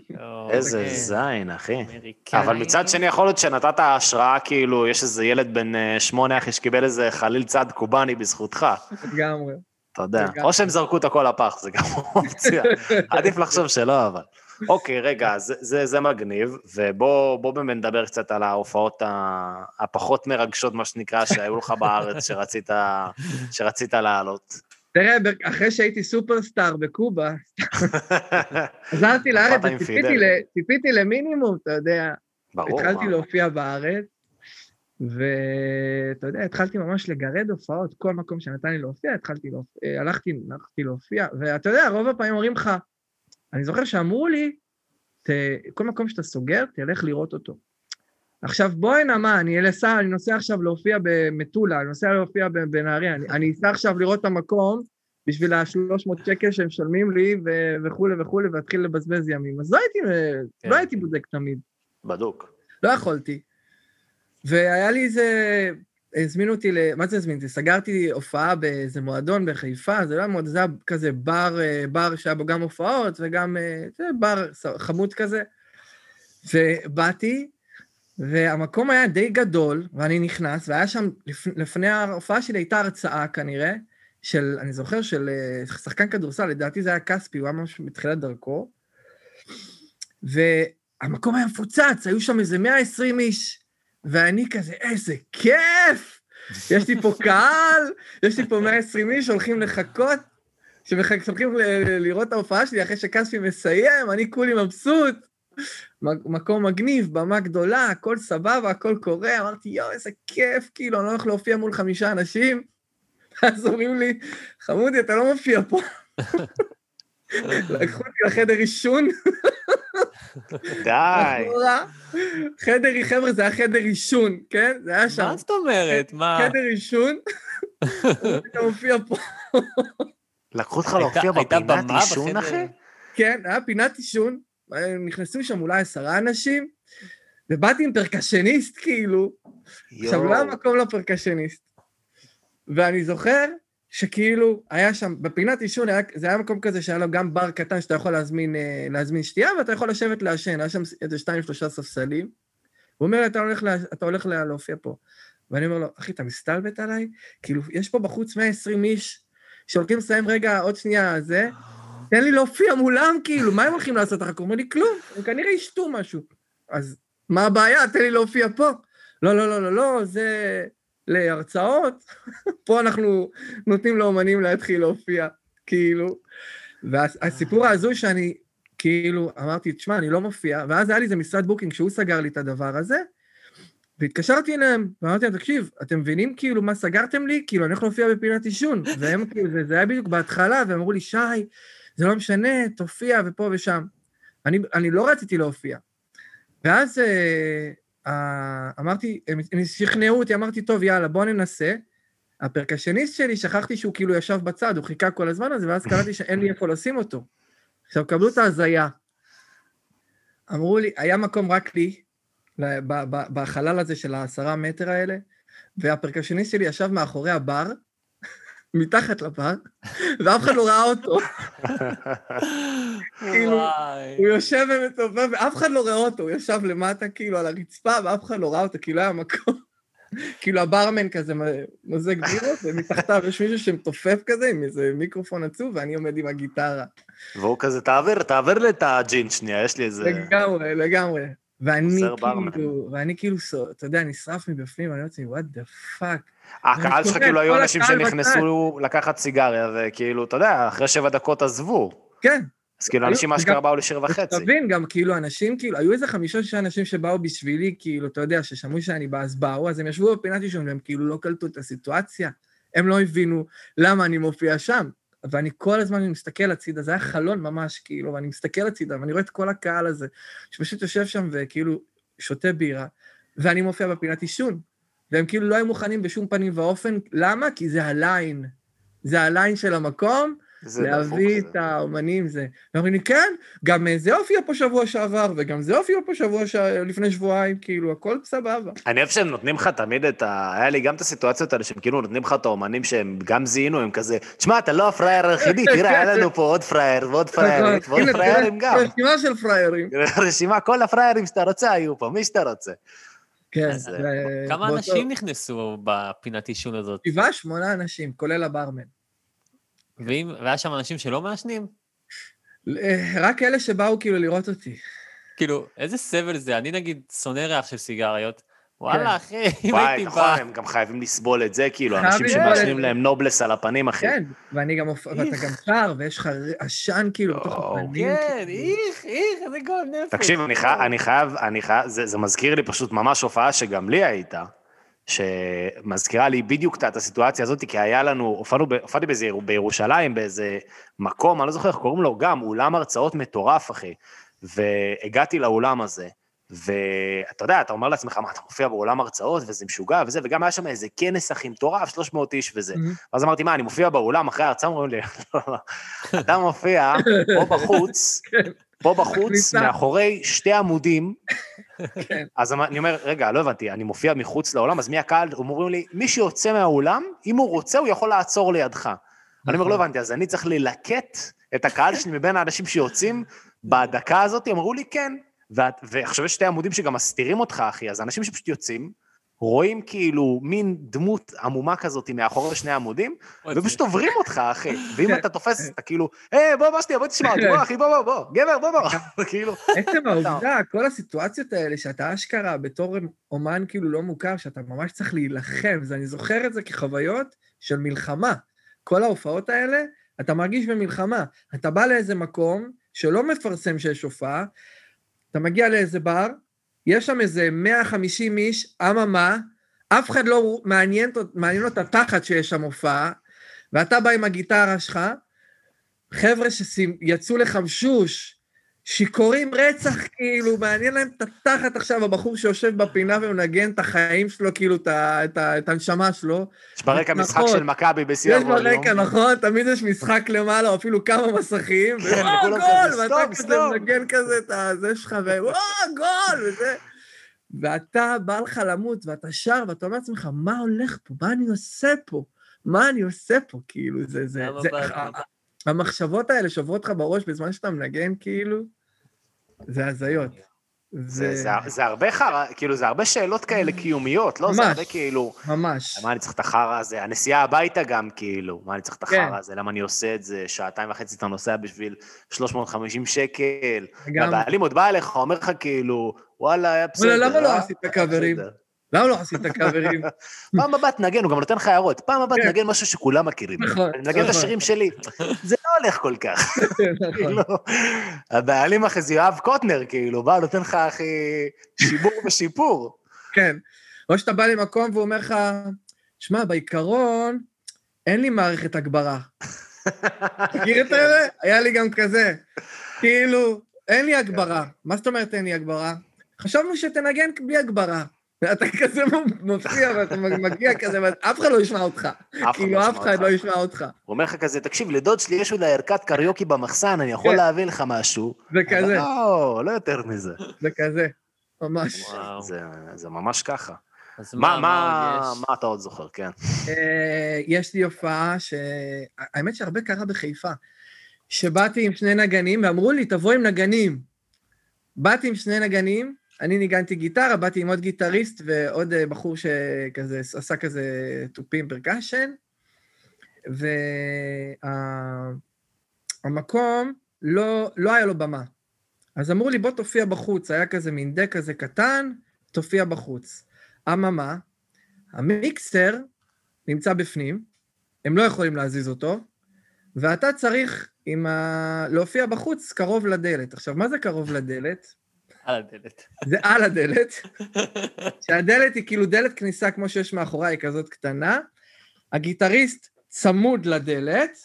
איזה אוקיי. זין, אחי. אבל מצד שני, יכול להיות שנתת השראה, כאילו, יש איזה ילד בן אה, שמונה, אחי, שקיבל איזה חליל צד קובאני בזכותך. לגמרי. אתה יודע. או שהם זרקו את הכל לפח, זה גם אופציה. עדיף לחשוב שלא, אבל. אוקיי, רגע, זה, זה, זה מגניב, ובוא בוא באמת נדבר קצת על ההופעות הפחות מרגשות, מה שנקרא, שהיו לך בארץ, שרצית, שרצית לעלות. תראה, אחרי שהייתי סופרסטאר בקובה, חזרתי לארץ וציפיתי למינימום, אתה יודע. ברור. התחלתי מה? להופיע בארץ, ואתה יודע, התחלתי ממש לגרד הופעות, כל מקום שנתן לי להופיע, התחלתי להופיע, הלכתי, הלכתי להופיע, ואתה יודע, רוב הפעמים אומרים לך, אני זוכר שאמרו לי, ת, כל מקום שאתה סוגר, תלך לראות אותו. עכשיו, בואי נעמה, אני, אלסע, אני נוסע עכשיו להופיע במטולה, אני נוסע להופיע בנהריה, אני, אני אסע עכשיו לראות את המקום בשביל ה-300 שקל שהם משלמים לי ו- וכולי וכולי, ואתחיל לבזבז ימים. אז לא הייתי, כן. לא הייתי בודק תמיד. בדוק. לא יכולתי. והיה לי איזה... הזמינו אותי ל... מה זה הזמין אותי? סגרתי הופעה באיזה מועדון בחיפה, זה לא היה מועדון, זה היה כזה בר, אה, בר שהיה בו גם הופעות וגם... אה, זה בר חמוד כזה. ובאתי, והמקום היה די גדול, ואני נכנס, והיה שם, לפ... לפני ההופעה שלי הייתה הרצאה כנראה, של, אני זוכר, של אה, שחקן כדורסל, לדעתי זה היה כספי, הוא היה ממש בתחילת דרכו. והמקום היה מפוצץ, היו שם איזה 120 איש, ואני כזה, איזה כיף! יש לי פה קהל, יש לי פה 120 איש שהולכים לחכות, שהולכים ל- לראות את ההופעה שלי אחרי שכספי מסיים, אני כולי מבסוט. מקום מגניב, במה גדולה, הכל סבבה, הכל קורה, אמרתי, יואו, איזה כיף, כאילו, אני לא הולך להופיע מול חמישה אנשים. אז אומרים לי, חמודי, אתה לא מופיע פה. לקחו אותי לחדר עישון, די. חדר, חבר'ה, זה היה חדר עישון, כן? זה היה שם. מה זאת אומרת? מה? חדר עישון, אתה מופיע פה. לקחו אותך להופיע בפינת עישון? אחי? כן, היה פינת עישון, נכנסו שם אולי עשרה אנשים, ובאתי עם פרקשניסט, כאילו. עכשיו, לא היה מקום לפרקשניסט. ואני זוכר שכאילו, היה שם, בפינת עישון, זה היה מקום כזה שהיה לו גם בר קטן שאתה יכול להזמין, אה, להזמין שתייה, ואתה יכול לשבת לעשן, היה שם איזה שתיים, שלושה ספסלים. הוא אומר לי, אתה הולך, לה, אתה הולך לה, להופיע פה. ואני אומר לו, אחי, אתה מסתלבט עליי? כאילו, יש פה בחוץ 120 איש שהולכים לסיים רגע, עוד שנייה, זה, תן לי להופיע מולם, כאילו, מה הם הולכים לעשות אחר כך? הוא אומר לי, כלום, הם כנראה ישתו משהו. אז מה הבעיה? תן לי להופיע פה. לא, לא, לא, לא, לא, זה להרצאות. פה אנחנו נותנים לאומנים להתחיל להופיע, כאילו. והסיפור ההזוי שאני, כאילו, אמרתי, תשמע, אני לא מופיע, ואז היה לי איזה משרד booking שהוא סגר לי את הדבר הזה, והתקשרתי אליהם, ואמרתי להם, תקשיב, אתם מבינים כאילו מה סגרתם לי? כאילו, אני הולך להופיע בפינת עישון. והם כאילו, זה, זה היה בדיוק בהתחלה, והם אמרו לי, שי, זה לא משנה, תופיע ופה ושם. אני, אני לא רציתי להופיע. ואז אה, אמרתי, הם, שכנעו אותי, אמרתי, טוב, יאללה, בוא ננסה. הפרקשניסט שלי, שכחתי שהוא כאילו ישב בצד, הוא חיכה כל הזמן הזה, ואז קלטתי שאין לי איפה לשים אותו. עכשיו, קבלו את ההזיה. אמרו לי, היה מקום רק לי, בחלל הזה של העשרה מטר האלה, והפרקשניסט שלי ישב מאחורי הבר, מתחת לבר, ואף אחד לא ראה אותו. כאילו. הוא יושב ומתופף, ואף אחד לא רואה אותו, הוא ישב למטה כאילו על הרצפה, ואף אחד לא ראה אותו, כאילו היה מקום. כאילו הברמן כזה מוזג בירות, ומתחתיו יש מישהו שמתופף כזה עם איזה מיקרופון עצוב, ואני עומד עם הגיטרה. והוא כזה, תעביר, תעביר לי את הג'ין שנייה, יש לי איזה... לגמרי, לגמרי. ואני עוזר ברמן. כאילו, ואני כאילו, אתה יודע, נשרף מבפנים, ואני אומר לעצמי, what the fuck. הקהל שלך כאילו היו אנשים שנכנסו לקחת סיגריה, וכאילו, אתה יודע, אחרי שבע דקות עזבו. כן, אז כאילו, אנשים אשכרה באו לשיר וחצי. תבין, גם כאילו אנשים, כאילו, היו איזה חמישה שישה אנשים שבאו בשבילי, כאילו, אתה יודע, ששמעו שאני בא, אז באו, אז הם ישבו בפינת עישון, והם כאילו לא קלטו את הסיטואציה. הם לא הבינו למה אני מופיע שם. ואני כל הזמן מסתכל הצידה, זה היה חלון ממש, כאילו, ואני מסתכל הצידה, ואני רואה את כל הקהל הזה, שפשוט יושב שם וכאילו שותה בירה, ואני מופיע בפינת עישון. והם כאילו לא היו מוכנים בשום פנים ואופן, למה? כי זה הליין. זה הליין של המקום, להביא את. האומנים זה. ואומרים לי, כן, גם אה, זה הופיע פה שבוע שעבר, וגם זה הופיע פה שבוע ש... לפני שבועיים, כאילו, הכל סבבה. אני אוהב שהם נותנים לך תמיד את ה... היה לי גם את הסיטואציות האלה שהם כאילו נותנים לך את האומנים שהם גם זיהינו, הם כזה, תשמע, אתה לא הפראייר היחידי, תראה, היה לנו פה עוד פראייר ועוד פראיירית ועוד פראיירים גם. רשימה של פראיירים. רשימה, כל הפראיירים שאתה רוצה היו פה, מי שאתה רוצה. כן. אז, ו- כמה אנשים נכנסו בפינת עישון הזאת? שבעה, שמונה אנשים, כולל הברמן. ואם- והיה שם אנשים שלא מעשנים? רק אלה שבאו כאילו לראות אותי. כאילו, איזה סבל זה? אני נגיד שונא ריח של סיגריות. וואלה, אחי, אם וואי, הייתי נכון, בא... הם גם חייבים לסבול את זה, כאילו, אנשים שמעשנים. להם נובלס על הפנים, אחי. כן, ואני גם, ואתה גם שר, ויש לך עשן כאילו בתוך הפנים. כן, כאילו. איך, איך, איזה גול נפש. תקשיב, אני חייב, אני חייב, זה מזכיר לי פשוט ממש הופעה שגם לי הייתה, שמזכירה לי בדיוק את הסיטואציה הזאת, כי היה לנו, הופענו, הופעתי באיזה, בירושלים, באיזה מקום, אני לא זוכר איך קוראים לו, גם אולם הרצאות מטורף, אחי. והגעתי לאולם הזה, ואתה יודע, אתה אומר לעצמך, מה, אתה מופיע באולם הרצאות, וזה משוגע וזה, וגם היה שם איזה כנס, אחי, מטורף, 300 איש וזה. מהמם. ואז אמרתי, מה, אני מופיע באולם אחרי ההרצאה? אומרים לי, לא, לא, אתה מופיע פה בחוץ, פה בחוץ. מאחורי שתי עמודים. כן. אז אני אומר, רגע, לא הבנתי, אני מופיע מחוץ לאולם, אז מי הקהל? אומרים לי, מי שיוצא מהאולם, אם הוא רוצה, הוא יכול לעצור לידך. אני אומר, לא הבנתי, אז אני צריך ללקט את הקהל שלי מבין האנשים שיוצאים בדקה הזאת? אמרו לי, כן. ועכשיו יש שתי עמודים שגם מסתירים אותך, אחי, אז אנשים שפשוט יוצאים, רואים כאילו מין דמות עמומה כזאת מאחורי שני עמודים, ופשוט עוברים אותך, אחי. ואם כן. אתה תופס, אתה כאילו, היי, בוא, בוא שנייה, בוא תשמע אותי, בוא, אחי, בוא, בוא, בוא, גבר, בוא, בוא. כאילו, עצם העובדה, כל הסיטואציות האלה שאתה אשכרה בתור אומן כאילו לא מוכר, שאתה ממש צריך להילחם, אז אני זוכר את זה כחוויות של מלחמה. כל ההופעות האלה, אתה מרגיש במלחמה. אתה בא לאיזה מקום שלא מפרסם שיש הופעה, אתה מגיע לאיזה בר, יש שם איזה 150 איש, אממה, אף אחד לא מעניין, מעניין אותה תחת שיש שם הופעה, ואתה בא עם הגיטרה שלך, חבר'ה שיצאו לחמשוש, שיכורים רצח, כאילו, מעניין להם את התחת עכשיו, הבחור שיושב בפינה ומנגן את החיים שלו, כאילו, את, את, את הנשמה שלו. יש ברקע משחק נכון. של מכבי בשיא יש הווליום. ברקע, נכון? תמיד יש משחק למעלה, או אפילו כמה מסכים, כן, וואו, וכולם גול! כזה, ואתה stop, כזה stop. מנגן כזה את הזה שלך, ווואו, גול! וזה. ואתה בא לך למות, ואתה שר, ואתה אומר לעצמך, מה הולך פה? מה אני עושה פה? מה אני עושה פה? כאילו, זה... זה, זה באת? ה- ה- המחשבות האלה שוברות לך בראש בזמן שאתה מנגן, כאילו, זה הזיות. זה, זה, זה הרבה חרא, כאילו, זה הרבה שאלות כאלה קיומיות, לא? זה ממש. הרבה כאילו, ממש. מה אני צריך את החרא הזה? הנסיעה הביתה גם, כאילו, מה אני צריך את כן. החרא הזה? למה אני עושה את זה? שעתיים וחצי אתה נוסע בשביל 350 שקל. גם- והבעלים עוד בא אליך, אומר לך כאילו, וואלה, היה בסדר. וואלה, למה לא אה? עשית קאברים? בסדר." למה לא עשית קאברים? פעם הבאה תנגן, הוא גם נותן לך הערות. פעם הבאה כן. תנגן משהו שכולם מכירים. נכון, אני מנגן את נכון. השירים שלי. זה לא הולך כל כך. נכון. כאילו, הבעלים אחי זה יואב קוטנר, כאילו, בא, נותן לך, אחי, שיבור ושיפור. כן. או שאתה בא למקום והוא אומר לך, שמע, בעיקרון, אין לי מערכת הגברה. מכיר את זה? היה לי גם כזה. כאילו, אין לי הגברה. מה זאת אומרת אין לי הגברה? חשבנו שתנגן בלי הגברה. ואתה כזה מופיע ואתה מגיע כזה, ואף אחד לא ישמע אותך. כאילו, לא אף אחד אותך. לא ישמע אותך. הוא אומר לך כזה, תקשיב, לדוד שלי יש אולי ערכת קריוקי במחסן, אני יכול כן. להביא לך משהו. זה כזה, לא, לא יותר מזה. זה כזה. ממש. זה- זה ממש ככה. מה אתה עוד זוכר, כן? אה, יש לי הופעה ש... האמת שהרבה קרה בחיפה. שבאתי עם שני נגנים, ואמרו לי, תבוא עם נגנים. באתי עם שני נגנים, אני ניגנתי גיטרה, באתי עם עוד גיטריסט ועוד אה, בחור שכזה עשה כזה תופים פרקשן, והמקום לא, לא היה לו במה. אז אמרו לי, בוא תופיע בחוץ. היה כזה מין דק כזה קטן, תופיע בחוץ. אממה, המיקסר נמצא בפנים, הם לא יכולים להזיז אותו, ואתה צריך ה... להופיע בחוץ קרוב לדלת. עכשיו, מה זה קרוב לדלת? על הדלת. זה על הדלת, שהדלת היא כאילו דלת כניסה כמו שיש מאחוריי, היא כזאת קטנה. הגיטריסט צמוד לדלת,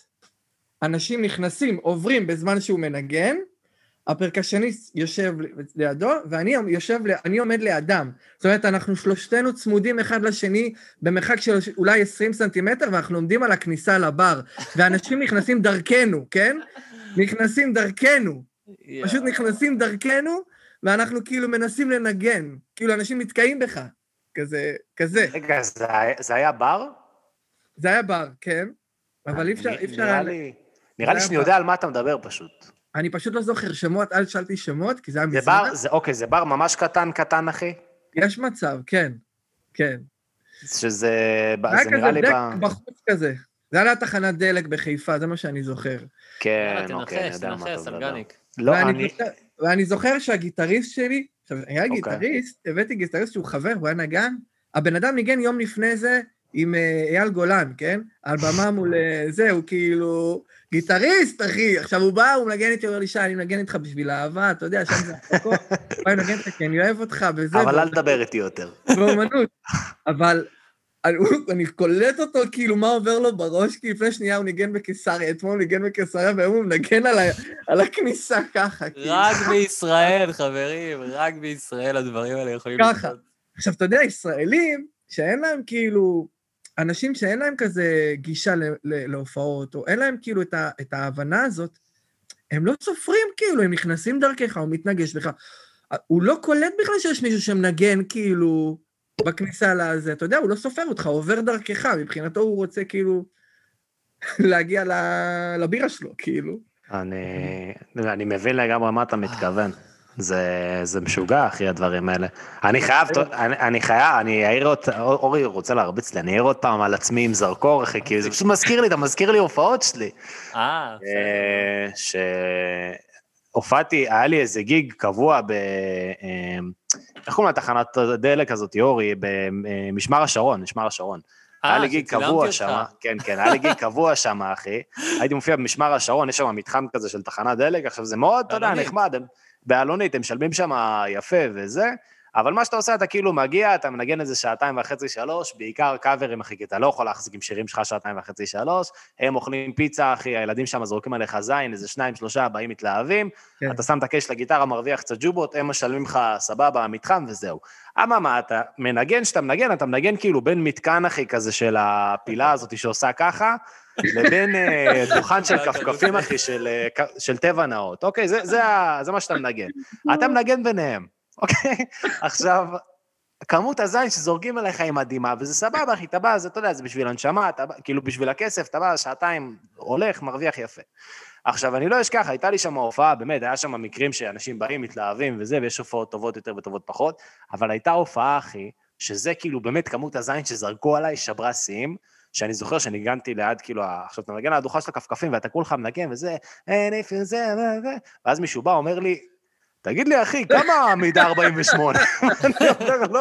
אנשים נכנסים, עוברים בזמן שהוא מנגן, הפרקשניסט יושב לידו, ואני יושב, אני עומד לידם. זאת אומרת, אנחנו שלושתנו צמודים אחד לשני במרחק של אולי 20 סנטימטר, ואנחנו עומדים על הכניסה לבר, ואנשים נכנסים דרכנו, כן? נכנסים דרכנו. פשוט נכנסים דרכנו, ואנחנו כאילו מנסים לנגן. כאילו, אנשים נתקעים בך. כזה, כזה. רגע, זה, זה היה בר? זה היה בר, כן. אבל אי אפשר... אי אפשר... נראה לי, נראה לי שאני יודע על מה אתה מדבר פשוט. אני פשוט לא זוכר שמות, אל תשאלתי שמות, כי זה היה זה מזמן. בר, זה, אוקיי, זה בר ממש קטן קטן, אחי? יש מצב, כן. כן. שזה, היה זה נראה כזה לי דק ב... בחוץ כזה. זה היה תחנת דלק בחיפה, זה מה שאני זוכר. כן, אוקיי, אני יודע מה אתה תנחש, מדבר. לא, אני... ואני זוכר שהגיטריסט שלי, עכשיו, היה אוקיי. גיטריסט, הבאתי גיטריסט שהוא חבר, הוא היה נגן, הבן אדם ניגן יום לפני זה עם אה, אייל גולן, כן? על במה מול אה, זה, הוא כאילו... גיטריסט, אחי! עכשיו הוא בא, הוא מנגן איתי, הוא אומר לי, שי, אני מנגן איתך בשביל אהבה, אתה יודע, שם זה הפקות, בא לנגן איתך כי אני אוהב אותך, וזה, אבל אל תדבר איתי יותר. באומנות. אבל אני, אני קולט אותו, כאילו, מה עובר לו בראש, כי לפני שנייה הוא ניגן בקיסריה, אתמול הוא ניגן בקיסריה, והיום הוא מנגן על, ה, על הכניסה ככה, כאילו. רק בישראל, חברים, רק בישראל הדברים האלה יכולים ככה. לקרות. עכשיו, אתה יודע, ישראלים, שאין להם כאילו, אנשים שאין להם כזה גישה ל, ל, להופעות, או אין להם כאילו את, ה, את ההבנה הזאת, הם לא סופרים כאילו, הם נכנסים דרכך, הוא מתנגש בך. הוא לא קולט בכלל שיש מישהו שמנגן כאילו בכניסה לזה, אתה יודע, הוא לא סופר אותך, הוא עובר דרכך, מבחינתו הוא רוצה כאילו להגיע ל- לבירה שלו, כאילו. אני, אני מבין לגמרי מה אתה מתכוון. זה, זה משוגע, אחי, הדברים האלה. אני חייב, אני, אני חייב, אני אעיר עוד, אורי רוצה להרביץ לי, אני אעיר עוד פעם על עצמי עם זרקור, אחי, כי זה פשוט מזכיר לי, אתה מזכיר לי הופעות שלי. אה, בסדר. אה, שהופעתי, היה לי איזה גיג קבוע ב... אה, איך קוראים לתחנת הדלק הזאת, אורי? במשמר השרון, משמר השרון. אה, היה לי גיג קבוע. שם, כן, כן, היה לי גיג קבוע שם, אחי. הייתי מופיע במשמר השרון, יש שם מתחם כזה של תחנת דלק, עכשיו זה מאוד, אתה יודע. נחמד, באלונית, הם משלמים שם יפה וזה, אבל מה שאתה עושה, אתה כאילו מגיע, אתה מנגן איזה שעתיים וחצי, שלוש, בעיקר קאברים, אחי, כי אתה לא יכול להחזיק עם שירים שלך שעתיים וחצי, שלוש, הם אוכלים פיצה, אחי, הילדים שם זורקים עליך זין, איזה שניים, שלושה, באים מתלהבים, כן. אתה שם את הקש לגיטרה, מרוויח קצת ג'ובות, הם משלמים לך סבבה, מתחם וזהו. אממה, אתה מנגן, שאתה מנגן, אתה מנגן כאילו בין מתקן, אחי, כזה של הפילה הזאת שעושה ככה, לבין אה, דוכן של כפכפים, אחי, של, אה, של טבע נאות. אוקיי, זה, זה, ה- זה מה שאתה מנגן. אתה מנגן ביניהם, אוקיי? עכשיו, כמות הזין שזורקים עליך היא מדהימה, וזה סבבה, אחי, אתה בא, אתה יודע, זה בשביל הנשמה, אתה בא, כאילו בשביל הכסף, אתה בא, שעתיים, הולך, מרוויח יפה. עכשיו, אני לא אשכח, הייתה לי שם הופעה, באמת, היה שם מקרים שאנשים באים, מתלהבים וזה, ויש הופעות טובות יותר וטובות פחות, אבל הייתה הופעה, אחי, שזה כאילו באמת כמות הזין שזרקו עליי שברה שיאים, שאני זוכר שניגנתי ליד, כאילו, עכשיו אתה מנגן על הדוחה של הכפכפים, ואתה כולך מנגן וזה, אין איפה זה, ואז מישהו בא, אומר לי, תגיד לי, אחי, כמה מידה 48? אני אומר לו,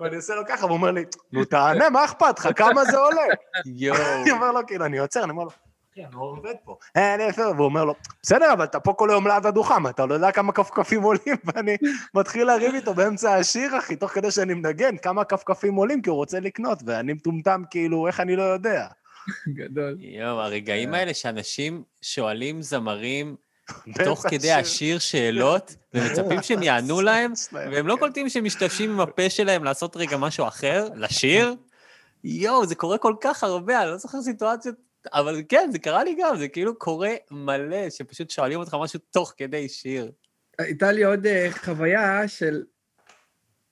ואני עושה לו ככה, והוא אומר לי, נו, תענה, מה אכפת לך, כמה זה עולה? יואו. אני אומר לו, כאילו, אני עוצר, אני אומר לו, אחי, אני לא עובד פה. אין איפה, והוא אומר לו, בסדר, אבל אתה פה כל היום ליד הדוכם, אתה לא יודע כמה כפכפים עולים, ואני מתחיל לריב איתו באמצע השיר, אחי, תוך כדי שאני מנגן, כמה כפכפים עולים, כי הוא רוצה לקנות, ואני מטומטם, כאילו, איך אני לא יודע. גדול. יואו, הרגעים האלה שאנשים שואלים זמרים תוך כדי השיר שאלות, ומצפים שהם יענו להם, והם לא קולטים שהם משתמשים עם הפה שלהם לעשות רגע משהו אחר, לשיר. יואו, זה קורה כל כך הרבה, אני לא זוכר סיטואציות, אבל כן, זה קרה לי גם, זה כאילו קורה מלא, שפשוט שואלים אותך משהו תוך כדי שיר. הייתה לי עוד אה, חוויה של...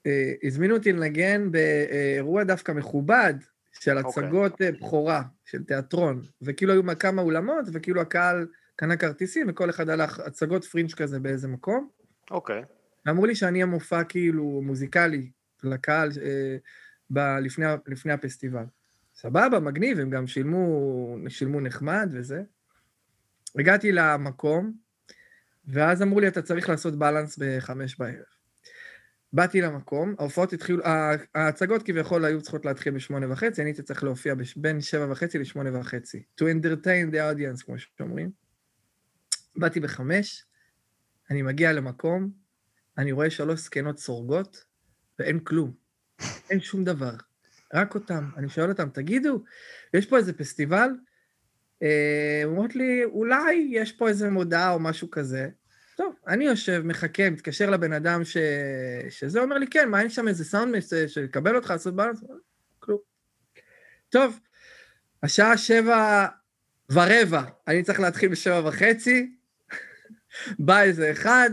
אה, הזמינו אותי לנגן באירוע דווקא מכובד, של אוקיי. הצגות אה, בכורה, של תיאטרון, וכאילו היו כמה אולמות, וכאילו הקהל קנה כרטיסים, וכל אחד הלך הצגות פרינג' כזה באיזה מקום. אוקיי. ואמרו לי שאני המופע כאילו מוזיקלי לקהל אה, ב- לפני, לפני הפסטיבל. סבבה, מגניב, הם גם שילמו, שילמו נחמד וזה. הגעתי למקום, ואז אמרו לי, אתה צריך לעשות בלנס בחמש בערב. באתי למקום, ההופעות התחילו, ההצגות כביכול היו צריכות להתחיל בשמונה וחצי, אני הייתי צריך להופיע בש- בין שבע וחצי לשמונה וחצי. To entertain the audience, כמו שאומרים. באתי בחמש, אני מגיע למקום, אני רואה שלוש זקנות סורגות, ואין כלום. אין שום דבר. רק אותם. אני שואל אותם, תגידו, יש פה איזה פסטיבל? אה, אומרות לי, אולי יש פה איזה מודעה או משהו כזה. טוב, אני יושב, מחכה, מתקשר לבן אדם ש... שזה, אומר לי, כן, מה, אין שם איזה סאונד שיקבל אותך לעשות בלנס? כלום. טוב, השעה שבע ורבע, אני צריך להתחיל בשבע וחצי, בא איזה אחד,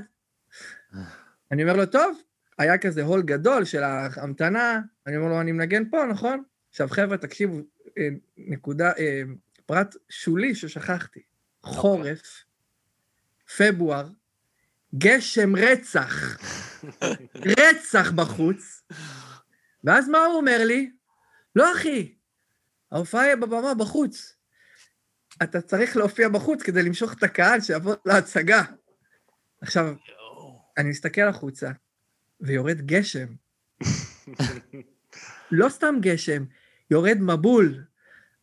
אני אומר לו, טוב, היה כזה הול גדול של ההמתנה, אני אומר לו, אני מנגן פה, נכון? עכשיו, חבר'ה, תקשיבו, אה, נקודה, אה, פרט שולי ששכחתי. חורף, פברואר, גשם רצח, רצח בחוץ, ואז מה הוא אומר לי? לא, אחי, ההופעה היא בבמה בחוץ. אתה צריך להופיע בחוץ כדי למשוך את הקהל שיבוא להצגה. עכשיו, אני מסתכל החוצה, ויורד גשם. לא סתם גשם, יורד מבול.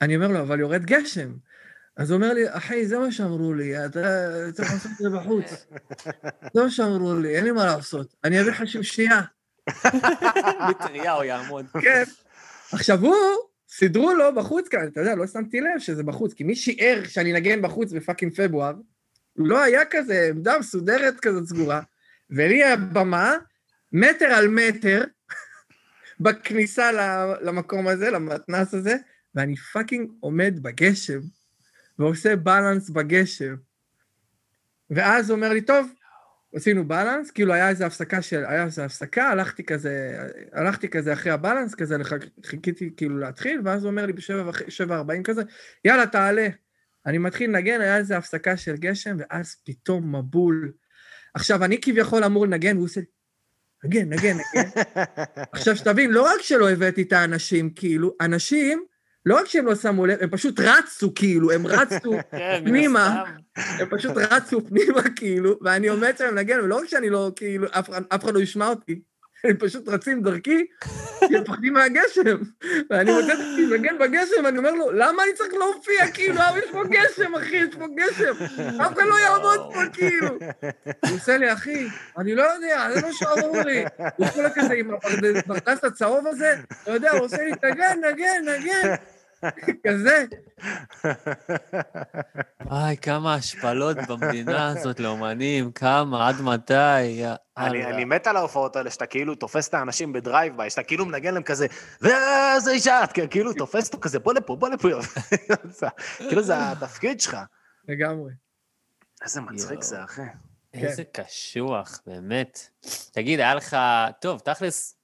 אני אומר לו, אבל יורד גשם. אז הוא אומר לי, אחי, זה מה שאמרו לי, אתה צריך לעשות את זה בחוץ. זה מה שאמרו לי, אין לי מה לעשות. אני אביא לך שמשנייה. מטריה הוא יעמוד. כן. עכשיו הוא, סידרו לו בחוץ כאן, אתה יודע, לא שמתי לב שזה בחוץ, כי מי שיער שאני אנגן בחוץ בפאקינג פברואר, לא היה כזה עמדה מסודרת כזאת סגורה, ולי הבמה, מטר על מטר, בכניסה למקום הזה, למתנס הזה, ואני fucking עומד בגשם, ועושה balance בגשם. ואז הוא אומר לי, טוב, עשינו balance, כאילו היה איזו הפסקה של, היה איזו הפסקה, הלכתי כזה, הלכתי כזה אחרי ה balance, כזה, לח- חיכיתי כאילו להתחיל, ואז הוא אומר לי בשבע ארבעים כזה, יאללה, תעלה. אני מתחיל לנגן, היה איזו הפסקה של גשם, ואז פתאום מבול. עכשיו, אני כביכול אמור לנגן, והוא עושה, נגן, נגן, נגן. עכשיו, שתבין, לא רק שלא הבאתי את האנשים, כאילו, אנשים, לא רק שהם לא שמו לב, הם פשוט רצו, כאילו, הם רצו כן, פנימה. הם פשוט רצו פנימה, כאילו, ואני עומד שם לנגן, ולא רק שאני לא, כאילו, אף אחד לא ישמע אותי, הם פשוט רצים דרכי, כי הם מפחדים מהגשם. ואני מוצא את עצמי לנגן בגשם, ואני אומר לו, למה אני צריך להופיע, כאילו, יש פה גשם, אחי, יש פה גשם, אף אחד לא יעמוד פה, כאילו. הוא עושה לי, אחי, אני לא יודע, זה מה שאמרו לי. הוא לו כזה עם הפרדס הצהוב הזה, אתה יודע, הוא עושה לי, תגן, נגן, נגן. כזה. וואי, כמה השפלות במדינה הזאת לאומנים, כמה, עד מתי, אני, מת על ההופעות האלה, שאתה כאילו תופס את האנשים ב drive by, שאתה כאילו מנגן להם כזה, ואיזה אישה, את כאילו תופס אותו כזה, בוא לפה, בוא לפה. כאילו זה התפקיד שלך. לגמרי. איזה מצחיק. זה, אחי. איזה קשוח, באמת. תגיד, היה לך... טוב, תכלס,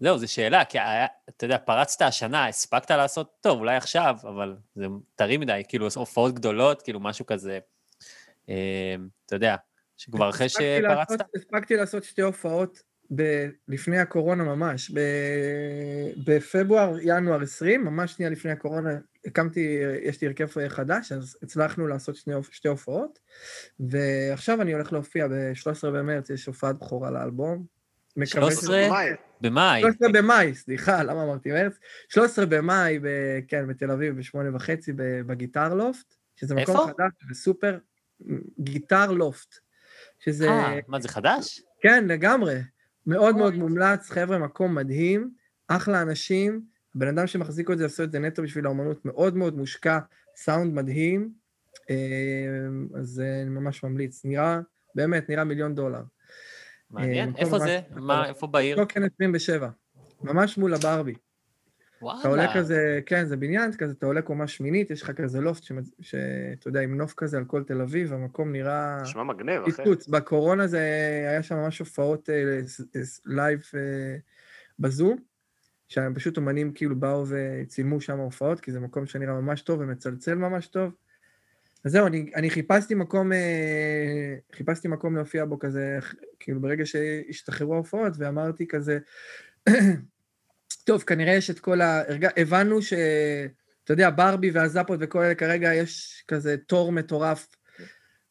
זהו, זו שאלה, כי היה, אתה יודע, פרצת השנה, הספקת לעשות, טוב, אולי עכשיו, אבל זה טרי מדי, כאילו, הופעות גדולות, כאילו, משהו כזה, אה, אתה יודע, שכבר אחרי שפרצת? לעשות- הספקתי לעשות שתי הופעות ב- לפני הקורונה ממש. ב- בפברואר, ינואר 20, ממש שנייה לפני הקורונה, הקמתי, יש לי הרכב חדש, אז הצלחנו לעשות שני, שתי הופעות, ועכשיו אני הולך להופיע ב-13 במרץ, יש הופעת בכורה לאלבום. מקווה 13? מאי. במאי. 13 במאי, סליחה, למה אמרתי מרץ? 13 במאי, ב, כן, בתל אביב, בשמונה וחצי, ב- בגיטר לופט, שזה מקום איפה? חדש וסופר, גיטר לופט, שזה, אה, מה, זה חדש? כן, לגמרי, מאוד מאוד מומלץ, חבר'ה, מקום מדהים, אחלה אנשים, הבן אדם שמחזיק את זה, עשו את זה נטו בשביל האומנות, מאוד מאוד מושקע, סאונד מדהים, אה, אז אה, אני ממש ממליץ, נראה, באמת, נראה מיליון דולר. מעניין. מקום איפה זה? מה, איפה בעיר? טוקן 27, ממש מול הברבי. אתה עולה וואלה. כזה, כן, זה בניין כזה, אתה עולה קומה שמינית, יש לך כזה לופט, שאתה יודע, עם נוף כזה על כל תל אביב, המקום נראה נשמע מגניב, אחי. פיצוץ. בקורונה זה, היה שם ממש הופעות אה, live אה, בזום, שהם פשוט אומנים כאילו באו וצילמו שם הופעות, כי זה מקום שנראה ממש טוב ומצלצל ממש טוב. אז זהו, אני, אני חיפשתי מקום, אה, חיפשתי מקום להופיע בו כזה, כאילו ברגע שהשתחררו ההופעות, ואמרתי כזה, טוב, כנראה יש את כל ה... הבנו ש... אתה יודע, בארבי והזאפות וכל אלה, כרגע יש כזה תור מטורף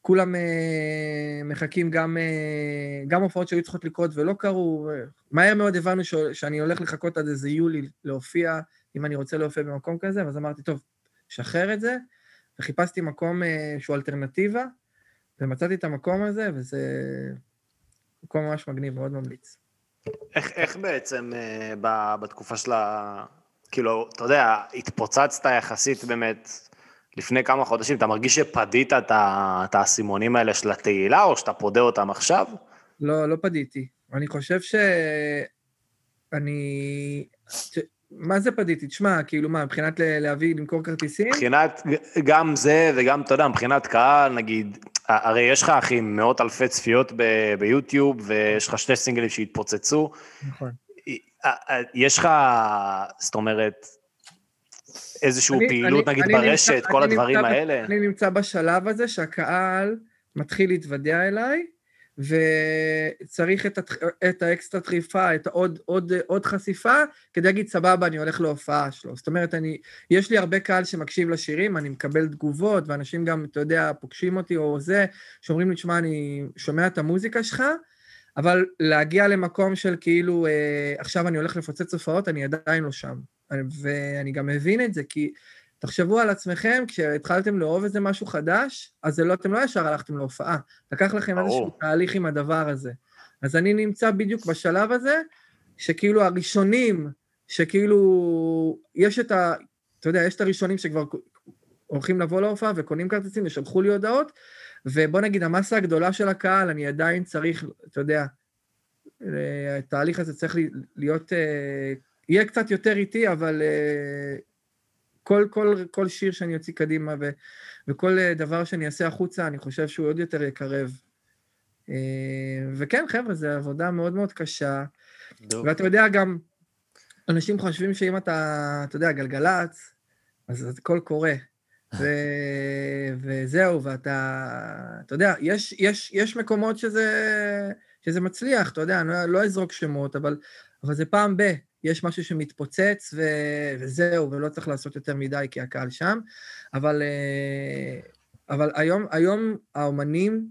כולם אה, מחכים גם, אה, גם הופעות שהיו צריכות לקרות ולא קרו. מהר מאוד הבנו ש, שאני הולך לחכות עד איזה יולי להופיע, אם אני רוצה להופיע במקום כזה, ואז אמרתי, טוב, שחרר את זה, וחיפשתי מקום אה, שהוא אלטרנטיבה, ומצאתי את המקום הזה, וזה מקום ממש מגניב, מאוד ממליץ. איך, איך בעצם אה, בתקופה של ה... כאילו, אתה יודע, התפוצצת יחסית באמת לפני כמה חודשים, אתה מרגיש שפדית את האסימונים האלה של התהילה, או שאתה פודה אותם עכשיו? לא, לא פדיתי. אני חושב ש... מה זה פדיתי? תשמע, כאילו מה, מבחינת להביא, למכור כרטיסים? מבחינת, גם זה וגם, אתה יודע, מבחינת קהל, נגיד, הרי יש לך, אחי, מאות אלפי צפיות ב- ביוטיוב, ויש לך שני סינגלים שהתפוצצו. נכון. יש לך, זאת אומרת, איזושהי פעילות, אני- נגיד, אני ברשת, נמצא- כל הדברים נמצא האלה? אני נמצא בשלב הזה שהקהל מתחיל להתוודע אליי, וצריך את, הת... את האקסטרה טריפה, את העוד עוד, עוד חשיפה, כדי להגיד, סבבה, אני הולך להופעה שלו. זאת אומרת, אני, יש לי הרבה קהל שמקשיב לשירים, אני מקבל תגובות, ואנשים גם, אתה יודע, פוגשים אותי או זה, שאומרים לי, תשמע, אני שומע את המוזיקה שלך, אבל להגיע למקום של כאילו, אה, עכשיו אני הולך לפוצץ הופעות, אני עדיין לא שם. ואני גם מבין את זה, כי תחשבו על עצמכם, כשהתחלתם לאהוב איזה משהו חדש, אז זה לא, אתם לא ישר הלכתם להופעה. לקח לכם ברור. איזשהו תהליך עם הדבר הזה. אז אני נמצא בדיוק בשלב הזה, שכאילו הראשונים, שכאילו, יש את ה... אתה יודע, יש את הראשונים שכבר הולכים לבוא להופעה וקונים כרטיסים ושלחו לי הודעות, ובוא נגיד, המסה הגדולה של הקהל, אני עדיין צריך, אתה יודע, אה, התהליך הזה צריך להיות, אה, יהיה קצת יותר איטי, אבל אה, כל, כל, כל שיר שאני אוציא קדימה ו, וכל אה, דבר שאני אעשה החוצה, אני חושב שהוא עוד יותר יקרב. אה, וכן, חבר'ה, זו עבודה מאוד מאוד קשה. ואתה יודע, גם אנשים חושבים שאם אתה, אתה יודע, גלגלצ, אז הכל קורה. ו... וזהו, ואתה, אתה יודע, יש, יש, יש מקומות שזה, שזה מצליח, אתה יודע, אני לא, לא אזרוק שמות, אבל, אבל זה פעם ב... יש משהו שמתפוצץ ו... וזהו, ולא צריך לעשות יותר מדי כי הקהל שם. אבל, אה, אבל היום, היום האומנים,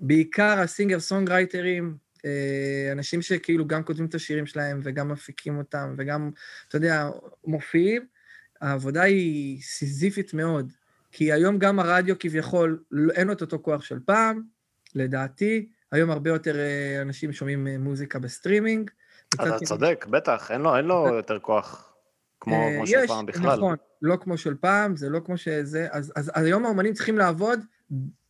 בעיקר הסינגר סונגרייטרים, אה, אנשים שכאילו גם כותבים את השירים שלהם וגם מפיקים אותם וגם, אתה יודע, מופיעים, העבודה היא סיזיפית מאוד. כי היום גם הרדיו כביכול, אין את אותו כוח של פעם, לדעתי. היום הרבה יותר אה, אנשים שומעים מוזיקה בסטרימינג. אתה צודק, בטח, אין לו, אין לו יותר כוח כמו, אה, כמו של יש, פעם בכלל. נכון, לא כמו של פעם, זה לא כמו שזה, אז, אז, אז היום האומנים צריכים לעבוד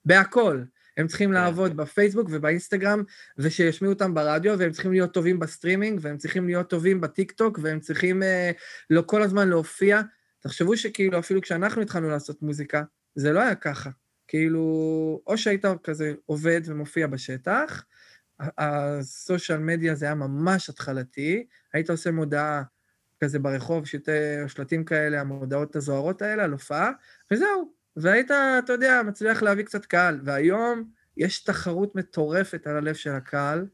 בהכל. הם צריכים כן. לעבוד בפייסבוק ובאינסטגרם, ושישמיעו אותם ברדיו, והם צריכים להיות טובים בסטרימינג, והם צריכים להיות טובים בטיק טוק, והם צריכים אה, לא כל הזמן להופיע. תחשבו שכאילו, אפילו כשאנחנו התחלנו לעשות מוזיקה, זה לא היה ככה. כאילו, או שהיית כזה עובד ומופיע בשטח, הסושיאל מדיה זה היה ממש התחלתי, היית עושה מודעה כזה ברחוב, שלטי, שלטים כאלה, המודעות הזוהרות האלה על הופעה, וזהו. והיית, אתה יודע, מצליח להביא קצת קהל. והיום יש תחרות מטורפת על הלב של הקהל,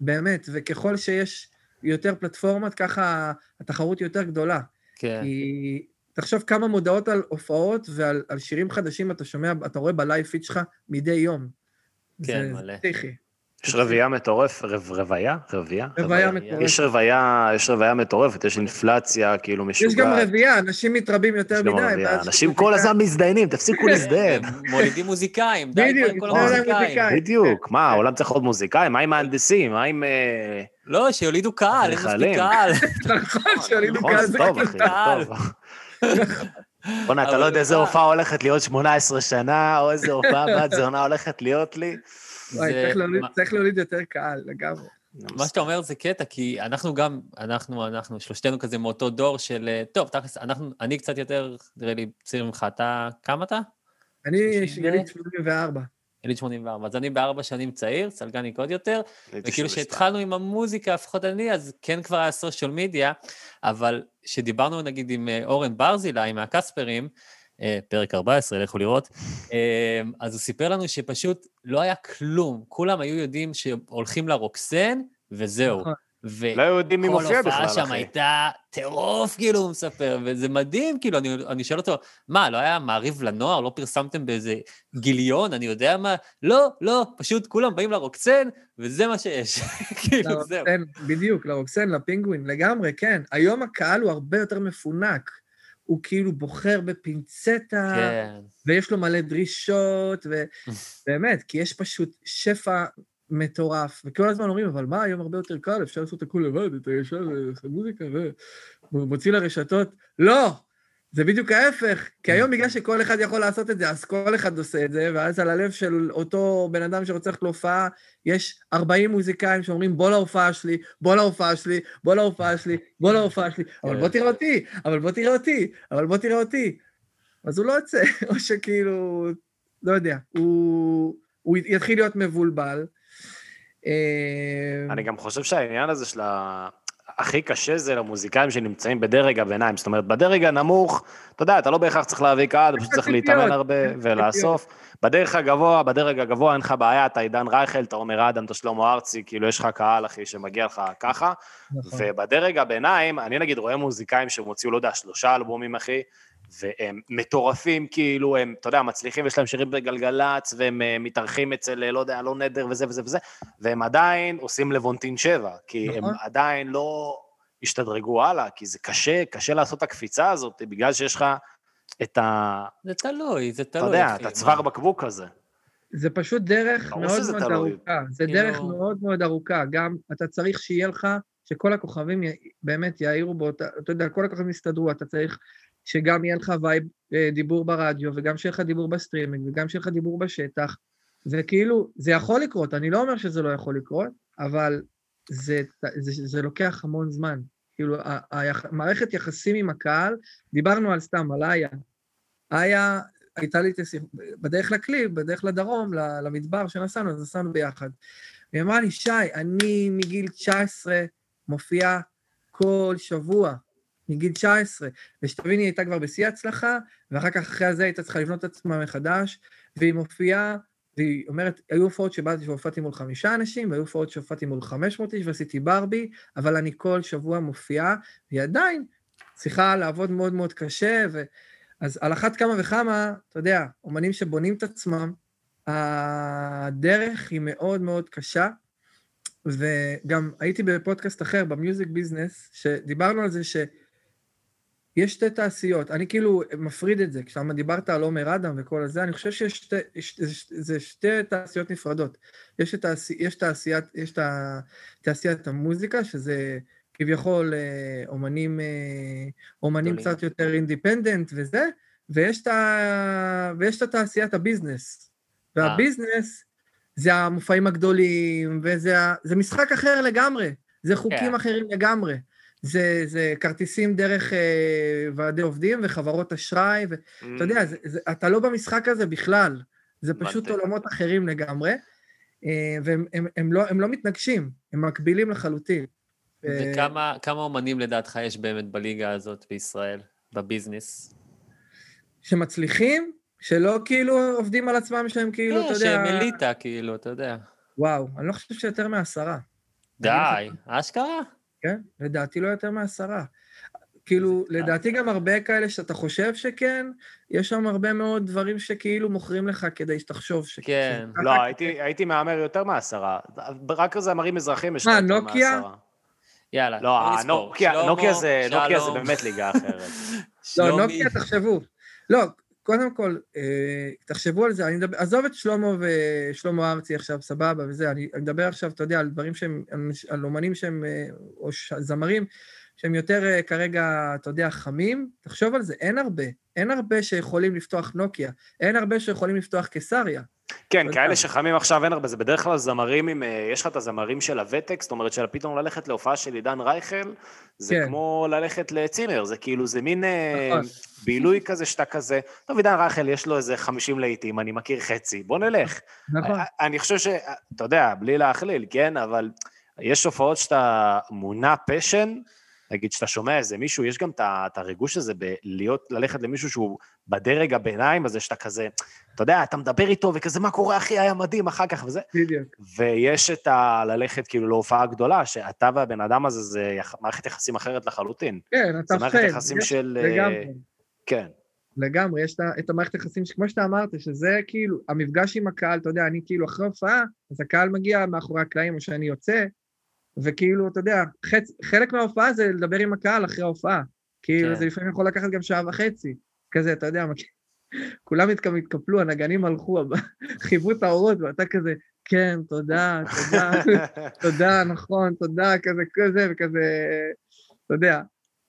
באמת, וככל שיש יותר פלטפורמות, ככה התחרות היא יותר גדולה. כן. כי תחשוב כמה מודעות על הופעות ועל על שירים חדשים אתה שומע, אתה רואה בלייב פיד שלך מדי יום. כן, זה- מלא. זה פסיכי. יש רבייה מטורף, רב, רבייה? רבייה? רוויה רוויה. מטורפת. יש רבייה, יש רבייה מטורפת, יש אינפלציה כאילו משוגעת. יש גם רבייה, אנשים מתרבים יותר יש גם מדי. ואז אנשים כל הזמן מזדיינים, תפסיקו להזדיין. מולידים מוזיקאים, די כבר עם כל המוזיקאים. מוזיקאים. בדיוק, מה, העולם צריך עוד מוזיקאים? מה עם מהנדסים? מה עם... אה, לא, שיולידו קהל, אין. מספיק קהל. נכון, שואלים נכון, קהל זה זה טוב. אחי, טוב. בוא'נה, אתה לא יודע איזה? הופעה הולכת להיות 18 שנה, או איזה הופעה בת זונה הולכת להיות לי. וואי, צריך להוליד- מה- צריך להוליד יותר קהל, לגמרי. מה שאתה אומר זה קטע, כי אנחנו גם, אנחנו, אנחנו, שלושתנו כזה מאותו דור של, אה, טוב, תכלס, אנחנו, אני קצת יותר, נראה לי, צעיר ממך, אתה, כמה אתה? אני יליד 84. יליד 84, אז אני בארבע שנים צעיר, סלגניק עוד יותר, וכאילו 72. שהתחלנו עם המוזיקה, לפחות אני, אז כן כבר היה סושיאל מדיה, אבל כשדיברנו נגיד עם אה, אורן ברזילי מהקספרים, פרק 14, לכו לראות, אה, אז הוא סיפר לנו שפשוט לא היה כלום, כולם היו יודעים שהולכים לרוקסן, וזהו. נכון. ו... לא יודעים מי מופיע כל הופעה בכלל, שם אחי. הייתה טירוף, כאילו, הוא מספר, וזה מדהים, כאילו, אני, אני שואל אותו, מה, לא היה מעריב לנוער? לא פרסמתם באיזה גיליון? אני יודע מה? לא, לא, פשוט כולם באים לרוקצן, וזה מה שיש. כאילו, זהו. לרוקסן, בדיוק, לרוקסן, לפינגווין, לגמרי, כן. היום הקהל הוא הרבה יותר מפונק. הוא כאילו בוחר בפינצטה, כן. ויש לו מלא דרישות, ובאמת, כי יש פשוט שפע מטורף, וכל הזמן אומרים, אבל מה, היום הרבה יותר קל, אפשר לעשות הכול לבד, את הישר, את המוזיקה, והוא מוציא לרשתות. לא! זה בדיוק ההפך, כי היום בגלל שכל אחד יכול לעשות את זה, אז כל אחד עושה את זה, ואז על הלב של אותו בן אדם שרוצה ללכת להופעה, יש 40 מוזיקאים שאומרים, בוא להופעה שלי, בוא להופעה שלי, בוא להופעה שלי, בוא להופעה שלי, אבל בוא תראה אותי, אבל בוא תראה אותי, אבל בוא תראה אותי. אז הוא לא יוצא, או שכאילו, לא יודע, הוא, הוא יתחיל להיות מבולבל. אה, אני גם חושב שהעניין הזה של ה... הכי קשה זה למוזיקאים שנמצאים בדרג הביניים. זאת אומרת, בדרג הנמוך, אתה יודע, אתה לא בהכרח צריך להביא קהל, אתה פשוט צריך להתאמן הרבה ולאסוף. בדרך הגבוה, בדרג הגבוה אין לך בעיה, אתה עידן רייכל, אתה עומר אדם, אתה שלמה ארצי, כאילו יש לך קהל, אחי, שמגיע לך ככה. נכון. ובדרג הביניים, אני נגיד רואה מוזיקאים שהם הוציאו, לא יודע, שלושה אלבומים, אחי, והם מטורפים, כאילו, הם, אתה יודע, מצליחים, יש להם שירים בגלגלצ, והם אה, מתארחים אצל, אה, לא יודע, לא נדר וזה וזה וזה, והם עדיין עושים לבונטין 7, כי הם נכון. עדיין לא השתדרגו הלאה, כי זה קשה, קשה לעשות את הקפיצה הזאת, בגלל שיש לך את ה... זה תלוי, זה אתה תלוי. יודע, אחי, את הצוואר? בקבוק הזה. זה פשוט דרך מאוד מאוד תלוי. ארוכה. זה כאילו- דרך מאוד מאוד ארוכה. גם אתה צריך שיהיה לך, שכל הכוכבים י- באמת יאירו באותה, אתה יודע, כל הכוכבים יסתדרו, אתה צריך שגם יהיה לך vibe אה, דיבור ברדיו, וגם שיהיה לך דיבור בסטרימינג, וגם שיהיה לך דיבור בשטח. וכאילו, זה יכול לקרות, אני לא אומר שזה לא יכול לקרות, אבל זה, זה, זה, זה לוקח המון זמן. כאילו, ה- היח- מערכת יחסים עם הקהל, דיברנו על סתם, על איה. איה, הייתה לי את השיח... בדרך לקליפ, בדרך לדרום, למדבר שנסענו, אז נסענו ביחד. היא אמרה לי, שי, אני מגיל 19 מופיעה כל שבוע, מגיל 19. ושתביני, היא הייתה כבר בשיא ההצלחה, ואחר כך אחרי זה הייתה צריכה לבנות את עצמה מחדש, והיא מופיעה, והיא אומרת, היו הופעות שבאתי והופעתי מול חמישה אנשים, והיו הופעות שהופעתי מול 500 איש ועשיתי ברבי, אבל אני כל שבוע מופיעה, והיא עדיין צריכה לעבוד מאוד מאוד קשה, ו... אז על אחת כמה וכמה, אתה יודע, אומנים שבונים את עצמם, הדרך היא מאוד מאוד קשה, וגם הייתי בפודקאסט אחר, במיוזיק ביזנס, שדיברנו על זה שיש שתי תעשיות. אני כאילו מפריד את זה, כשאתה דיברת על עומר אדם וכל הזה, אני חושב שיש שתי, יש- זה שתי תעשיות נפרדות. יש, תעשי, יש, תעשיית, יש תעשיית המוזיקה, שזה כביכול אה, אומנים, אה, אומנים. קצת יותר independent וזה, ויש את, ה... ויש את התעשיית ה business. וה business זה המופעים הגדולים, וזה משחק אחר לגמרי, זה חוקים כן. אחרים לגמרי. זה, זה כרטיסים דרך אה, ועדי עובדים וחברות אשראי, ואתה יודע, זה, זה, אתה לא במשחק הזה בכלל. זה פשוט הבנתי. עולמות אחרים לגמרי, אה, והם הם, הם לא, הם לא מתנגשים, הם מקבילים לחלוטין. אה, וכמה כמה אומנים לדעתך יש באמת בליגה הזאת בישראל, בביזנס? שמצליחים, שלא כאילו עובדים על עצמם שהם כאילו, אתה כן, יודע... שהם אליטה, כאילו, אתה יודע. וואו, אני לא חושב שיותר מעשרה. די, אשכרה? כן? לדעתי לא יותר מעשרה. כאילו, לדעתי גם הרבה כאלה שאתה חושב שכן, יש שם הרבה מאוד דברים שכאילו מוכרים לך כדי שתחשוב שכן. כן. לא, הייתי, הייתי מהמר יותר מעשרה. רק זמרים אזרחים יש מה, לך יותר נוקיה? מעשרה. יאללה, לא, בוא נספור. נוקיה, נוקיה זה, נוקיה באמת ליגה אחרת. לא. נוקיה, תחשבו. לא, קודם כל, אה, תחשבו על זה, אני מדבר, עזוב את שלמה ושלמה ארצי עכשיו, סבבה וזה, אני אני מדבר עכשיו, אתה יודע, על דברים שהם, על- אומנים שהם, אה, או זמרים, שהם יותר אה, כרגע, אתה יודע, חמים, תחשוב על זה, אין הרבה, אין הרבה שיכולים לפתוח נוקיה, אין הרבה שיכולים לפתוח קיסריה. כן, כאלה. שחמים עכשיו אין הרבה, זה בדרך כלל זמרים עם, אה, יש לך את הזמרים של הוותק, זאת אומרת שפתאום ללכת להופעה של עידן רייכל, זה כן. כמו ללכת לצימר, זה כאילו, זה מין אה, נכון. בילוי כזה שאתה כזה, טוב, עידן רייכל יש לו איזה 50 להיטים, אני מכיר חצי, בוא נלך. נכון. אני חושב ש... אתה יודע, בלי להכליל, כן? אבל יש הופעות שאתה מונע פשן, נגיד שאתה שומע איזה מישהו, יש גם את הריגוש הזה בלהיות, ללכת למישהו שהוא בדרג הביניים הזה, שאתה כזה, אתה יודע, אתה מדבר איתו וכזה, מה קורה, אחי, היה מדהים, אחר כך וזה. בדיוק. ויש את ה... ללכת כאילו להופעה גדולה, שאתה והבן אדם הזה זה יח... מערכת יחסים אחרת לחלוטין. כן, אתה זה מערכת. יחסים יש- של... אה, לגמרי. כן, לגמרי, יש את המערכת יחסים, שכמו שאתה אמרת, שזה כאילו, המפגש עם הקהל, אתה יודע, אני כאילו אחרי הופעה, אז הקהל מגיע מאחורי הקלעים, או שאני יוצא, וכאילו, אתה יודע, חצ, חלק מההופעה זה לדבר עם הקהל אחרי ההופעה. כאילו, כן. זה לפעמים יכול לקחת גם שעה וחצי. כזה, אתה יודע, כולם התק- התקפלו, הנגנים הלכו, חייבו את האורות, ואתה כזה, כן, תודה, תודה, תודה, נכון, תודה, כזה, כזה, וכזה, אתה יודע,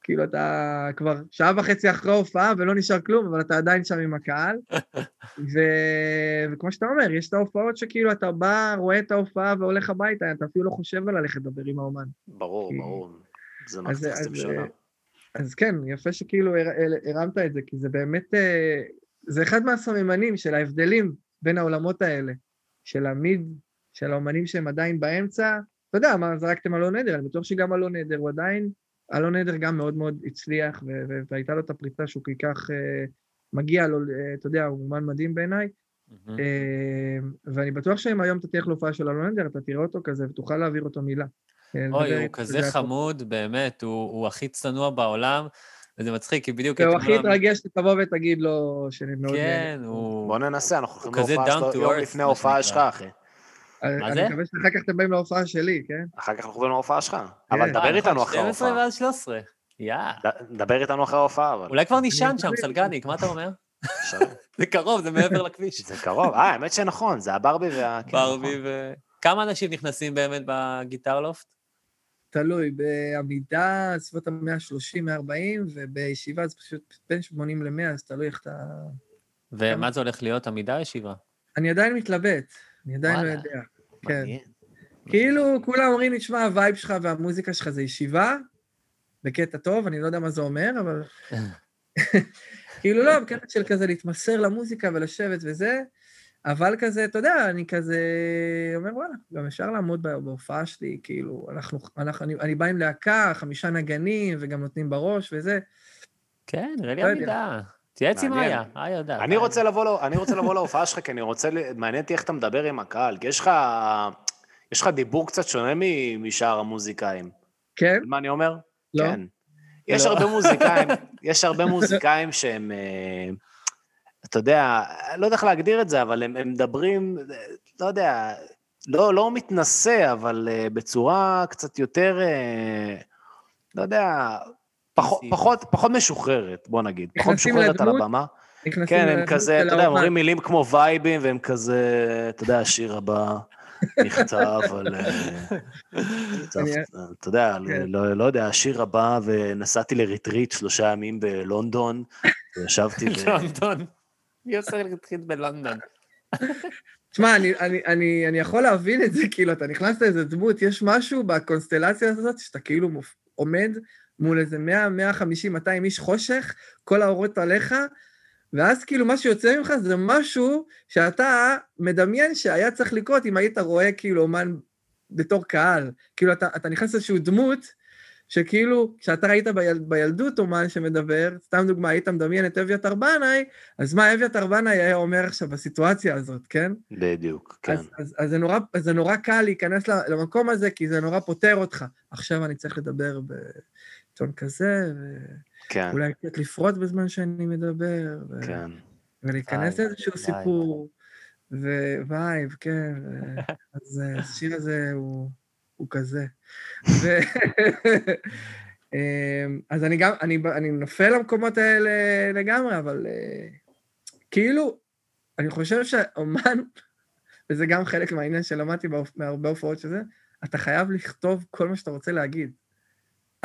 כאילו אתה כבר שעה וחצי אחרי ההופעה ולא נשאר כלום, אבל אתה עדיין שם עם הקהל. ו... וכמו שאתה אומר, יש את ההופעות שכאילו אתה בא, רואה את ההופעה והולך הביתה, אתה אפילו לא חושב על ללכת לדבר עם האומן. ברור, כי- ברור. זה אז- אז, שונה. אה, אז כן, יפה שכאילו הר- הר- הרמת את זה, כי זה באמת, אה, זה אחד מהסממנים של ההבדלים בין העולמות האלה, של המיד, של האומנים שהם עדיין באמצע. אתה יודע, מה, זרקתם אלון עדר, אני בטוח שגם אלון עדר הוא עדיין, אלון עדר גם מאוד מאוד הצליח, ו- ו- והייתה לו את הפריצה שהוא כל כך אה, מגיע לו, אה, אתה יודע, הוא אומן מדהים בעיניי. מהמם. אה, ואני בטוח שאם היום אתה תלך להופעה של אלון עדר, אתה תראה אותו כזה ותוכל להעביר אותו מילה. אוי, הוא כזה. חמוד, באמת, הוא הוא הכי צנוע בעולם, וזה מצחיק, כי בדיוק אתמול הכי התרגש שתבוא ותגיד לו שאני מאוד כן. הוא... בוא ננסה, אנחנו הולכים להופעה down to שלו יום earth, לפני ההופעה. שלך, אחי. מה אני? מקווה שאחר כך אתם באים להופעה שלי, כן? אחר כך אנחנו עוברים להופעה שלך. כן. אבל אה, דבר נכון, איתנו אחרי 12 ההופעה. ואז 13. יא. ד- דבר איתנו אחרי ההופעה, אבל. אולי כבר נישן שם. סלגניק, מה אתה אומר? זה קרוב, זה מעבר לכביש. זה קרוב. אה, האמת שנכון, זה הברבי וה... כן, ברבי נכון. ו... כמה אנשים נכנסים באמת בגיטרלופט? תלוי, בעמידה סביבות ה-130, 140, ובישיבה זה פשוט בין 80 ל-100, אז תלוי איך אתה... ומה זה הולך להיות, עמידה ישיבה? אני עדיין מתלבט, אני עדיין לא. יודע. כן. כאילו, כולם אומרים לי, תשמע, ה vibe שלך והמוזיקה שלך זה ישיבה, בקטע טוב, אני לא יודע מה זה אומר, אבל... כאילו לא, בקטע של כזה להתמסר למוזיקה ולשבת וזה, אבל כזה, אתה יודע, אני כזה אומר, וואלה, גם אפשר לעמוד בה- בהופעה שלי, כאילו, אנחנו, אנחנו, אני, אני בא עם להקה, חמישה נגנים, וגם נותנים בראש וזה. כן, נראה לי לא. עמידה. תתייעץ עם. איה, איה יודעת. אני רוצה לבוא להופעה שלך, כי אני רוצה, מעניין אותי איך אתה מדבר עם הקהל, כי יש לך... יש לך דיבור קצת שונה משאר המוזיקאים. כן? מה אני אומר? לא? כן. יש לא. הרבה מוזיקאים, יש הרבה מוזיקאים שהם, אה, אתה יודע, לא יודע איך להגדיר את זה, אבל הם, הם מדברים, לא יודע, לא, לא מתנשא, אבל אה, בצורה קצת יותר, אה, לא יודע, פחות. פחות, פחות משוחררת, בוא נגיד. פחות משוחררת על לדמות? הבמה. נכנסים כן, הם כזה, אתה יודע, האומן. אומרים מילים כמו וייבים, והם כזה, אתה יודע, השיר הבא נכתב על... אה, אתה יודע, כן. לא לא יודע, השיר הבא, ונסעתי לריטריט שלושה ימים בלונדון, וישבתי. לונדון. מי עושה להתחיל בלונדון? תשמע, אני, אני, אני, אני יכול להבין את זה, כאילו, אתה נכנס לאיזה דמות, יש משהו בקונסטלציה הזאת, שאתה כאילו מופ... עומד מול איזה 100, 150, 200 איש חושך, כל האורות עליך, ואז כאילו מה שיוצא ממך זה משהו שאתה מדמיין שהיה צריך לקרות אם היית רואה כאילו אומן בתור קהל. כאילו, אתה, אתה נכנס לאיזושהי דמות, שכאילו, כשאתה ראית ביל, בילדות אומן שמדבר, סתם דוגמה, היית מדמיין את אביתר בנאי, אז מה אביתר בנאי היה אומר עכשיו בסיטואציה הזאת, כן? בדיוק, כן. אז, אז, אז, זה נורא, אז זה נורא קל להיכנס למקום הזה, כי זה נורא פותר אותך. עכשיו אני צריך לדבר בטון כזה, כן, ואולי קצת לפרוט בזמן שאני מדבר, ו... כן. ולהיכנס לאיזשהו. סיפור, vibe, כן, ו... אז אה, השיר הזה הוא, הוא כזה. ו... אמ, אז אני גם, אני, אני נופל למקומות האלה לגמרי, אבל אה, כאילו, אני חושב שאומן, וזה גם חלק מהעניין שלמדתי מהרבה הופעות שזה, אתה חייב לכתוב כל מה שאתה רוצה להגיד.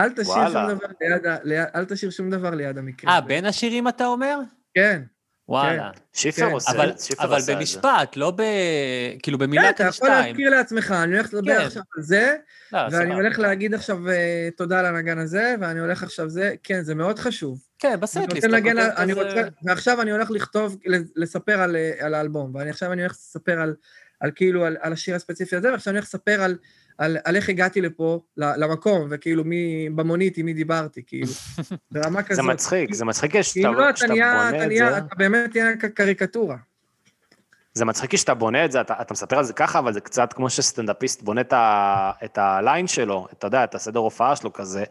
אל תשאיר. שום דבר ליד, ליד, אל תשאיר שום דבר ליד המקרה. אה, בין השירים אתה אומר? כן. וואלה. שיפר כן. עושה אבל, את זה, שיפר אבל עשה את זה. במשפט, לא ב... כאילו כן, במילה אתה כאן יכול שתיים. להזכיר לעצמך, אני הולך לדבר כן. עכשיו על זה, לא, ואני סבבה. הולך להגיד עכשיו אה, תודה לנגן הזה, ואני הולך עכשיו זה, כן, זה מאוד חשוב. כן, אני בסט-ליסט. רוצה אתה אני כזה- רוצה, ועכשיו אני הולך לכתוב, לספר על, אה, על האלבום, ועכשיו אני הולך לספר על, על כאילו, על, על השיר הספציפי הזה, ועכשיו אני הולך לספר על, על, על איך הגעתי לפה, ל- למקום, וכאילו מי, במונית עם מי דיברתי, כאילו, ברמה כזאת. זה מצחיק, זה מצחיק כי כשאתה אם לא, אתה כשאתה נהיה, בונה אתה את נהיה, זה. אתה באמת נהיה קריקטורה. זה מצחיק כשאתה בונה את זה, אתה, אתה מספר על זה ככה, אבל זה קצת כמו שסטנדאפיסט בונה את, ה, את הליין שלו, אתה יודע, את הסדר הופעה שלו כזה.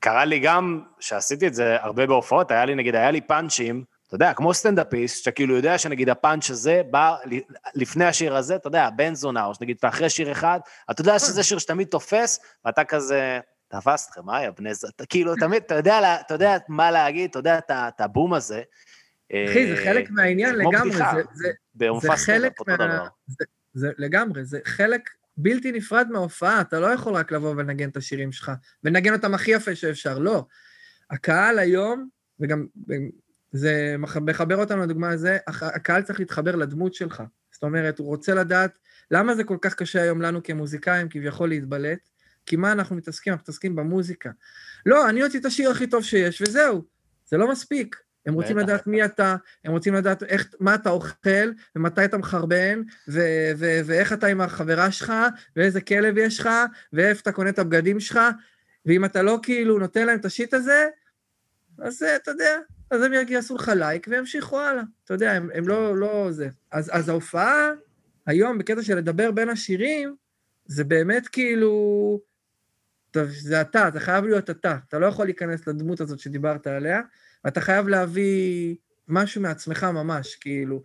קרה לי גם, שעשיתי את זה הרבה בהופעות, היה לי, נגיד, היה לי פאנצ'ים, אתה יודע, כמו סטנדאפיסט, שכאילו יודע שנגיד הפאנץ' הזה בא לפני השיר הזה, אתה יודע, בן זונה, או שנגיד, אחרי שיר אחד, אתה יודע שזה שיר שתמיד תופס, ואתה כזה, תפסתכם, מה היה בני זונה, כאילו, תמיד, אתה יודע, אתה יודע מה להגיד, אתה יודע את הבום הזה. אחי, זה חלק מהעניין לגמרי. זה, חלק מה... זה לגמרי, זה חלק בלתי נפרד מההופעה, אתה לא יכול רק לבוא ולנגן את השירים שלך, ולנגן אותם הכי יפה שאפשר, לא. הקהל היום, וגם זה מח- מחבר אותנו לדוגמה הזה, הקהל צריך להתחבר לדמות שלך. זאת אומרת, הוא רוצה לדעת למה זה כל כך קשה היום לנו כמוזיקאים כביכול להתבלט, כי מה אנחנו מתעסקים? אנחנו מתעסקים במוזיקה. לא, אני הוציא את השיר הכי טוב שיש, וזהו. זה לא מספיק. הם רוצים. לדעת מי אתה, הם רוצים לדעת איך, מה אתה אוכל, ומתי אתה מחרבן, ו- ו- ואיך אתה עם החברה שלך, ואיזה כלב יש לך, ואיפה אתה קונה את הבגדים שלך, ואם אתה לא כאילו נותן להם את השיט הזה, אז אה, אתה יודע, אז הם יעשו לך לייק וימשיכו הלאה. אתה יודע, הם, הם לא, לא זה. אז, אז ההופעה היום, בקטע של לדבר בין השירים, זה באמת כאילו... טוב, זה אתה, זה חייב להיות אתה. אתה לא יכול להיכנס לדמות הזאת שדיברת עליה, ואתה חייב להביא משהו מעצמך ממש, כאילו,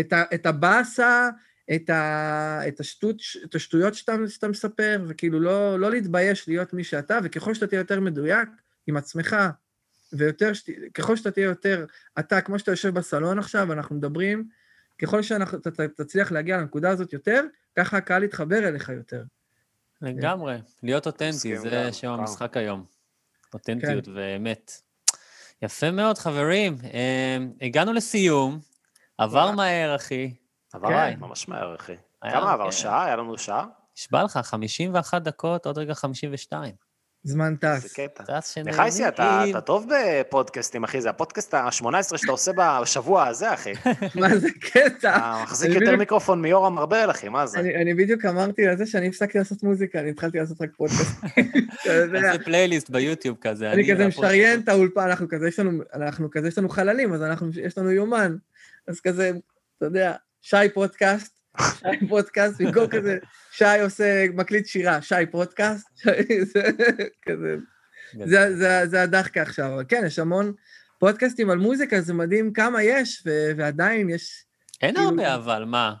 את, ה, את הבאסה, את, ה, את, השטות, את השטויות שאתה, שאתה מספר, וכאילו לא, לא להתבייש להיות מי שאתה, וככל שאתה תהיה יותר מדויק עם עצמך, ויותר, שת, ככל שאתה תהיה יותר אתה, כמו שאתה יושב בסלון עכשיו, אנחנו מדברים, ככל שאתה תצליח להגיע לנקודה הזאת יותר, ככה הקהל יתחבר אליך יותר. לגמרי, להיות אותנטי, זה גם, שם. המשחק היום. אותנטיות כן. ואמת. יפה מאוד, חברים. אה, הגענו לסיום, עבר. מהר, אחי. עבר כן. ממש מהר, אחי. היה, כמה עבר? כן. שעה? היה לנו שעה? נשבע לך, 51 דקות, עוד רגע 52. זמן איזה טס. קטע. טס שנהנים. נחייסי, אתה אתה טוב בפודקאסטים, אחי, זה הפודקאסט ה-18 שאתה עושה בשבוע הזה, אחי. מה זה קטע? אתה מחזיק יותר מיקרופון מיורם ארבל, אחי, מה זה? אני, אני בדיוק אמרתי על זה שאני הפסקתי לעשות מוזיקה, אני התחלתי לעשות רק פודקאסט. תעשה פלייליסט ביוטיוב כזה. אני כזה. משריין את האולפן, אנחנו כזה, יש לנו, אנחנו כזה, יש לנו חללים, אז אנחנו, יש לנו יומן. אז כזה, אתה יודע, שי פודקאסט, שי פודקאסט, במקום כזה, שי עושה, מקליט שירה, שי פודקאסט, שי- זה כזה, זה, זה, זה הדחקה עכשיו. אבל כן, יש המון פודקאסטים על מוזיקה, זה מדהים כמה יש, ו- ועדיין יש... אין כאילו- הרבה, אבל מה?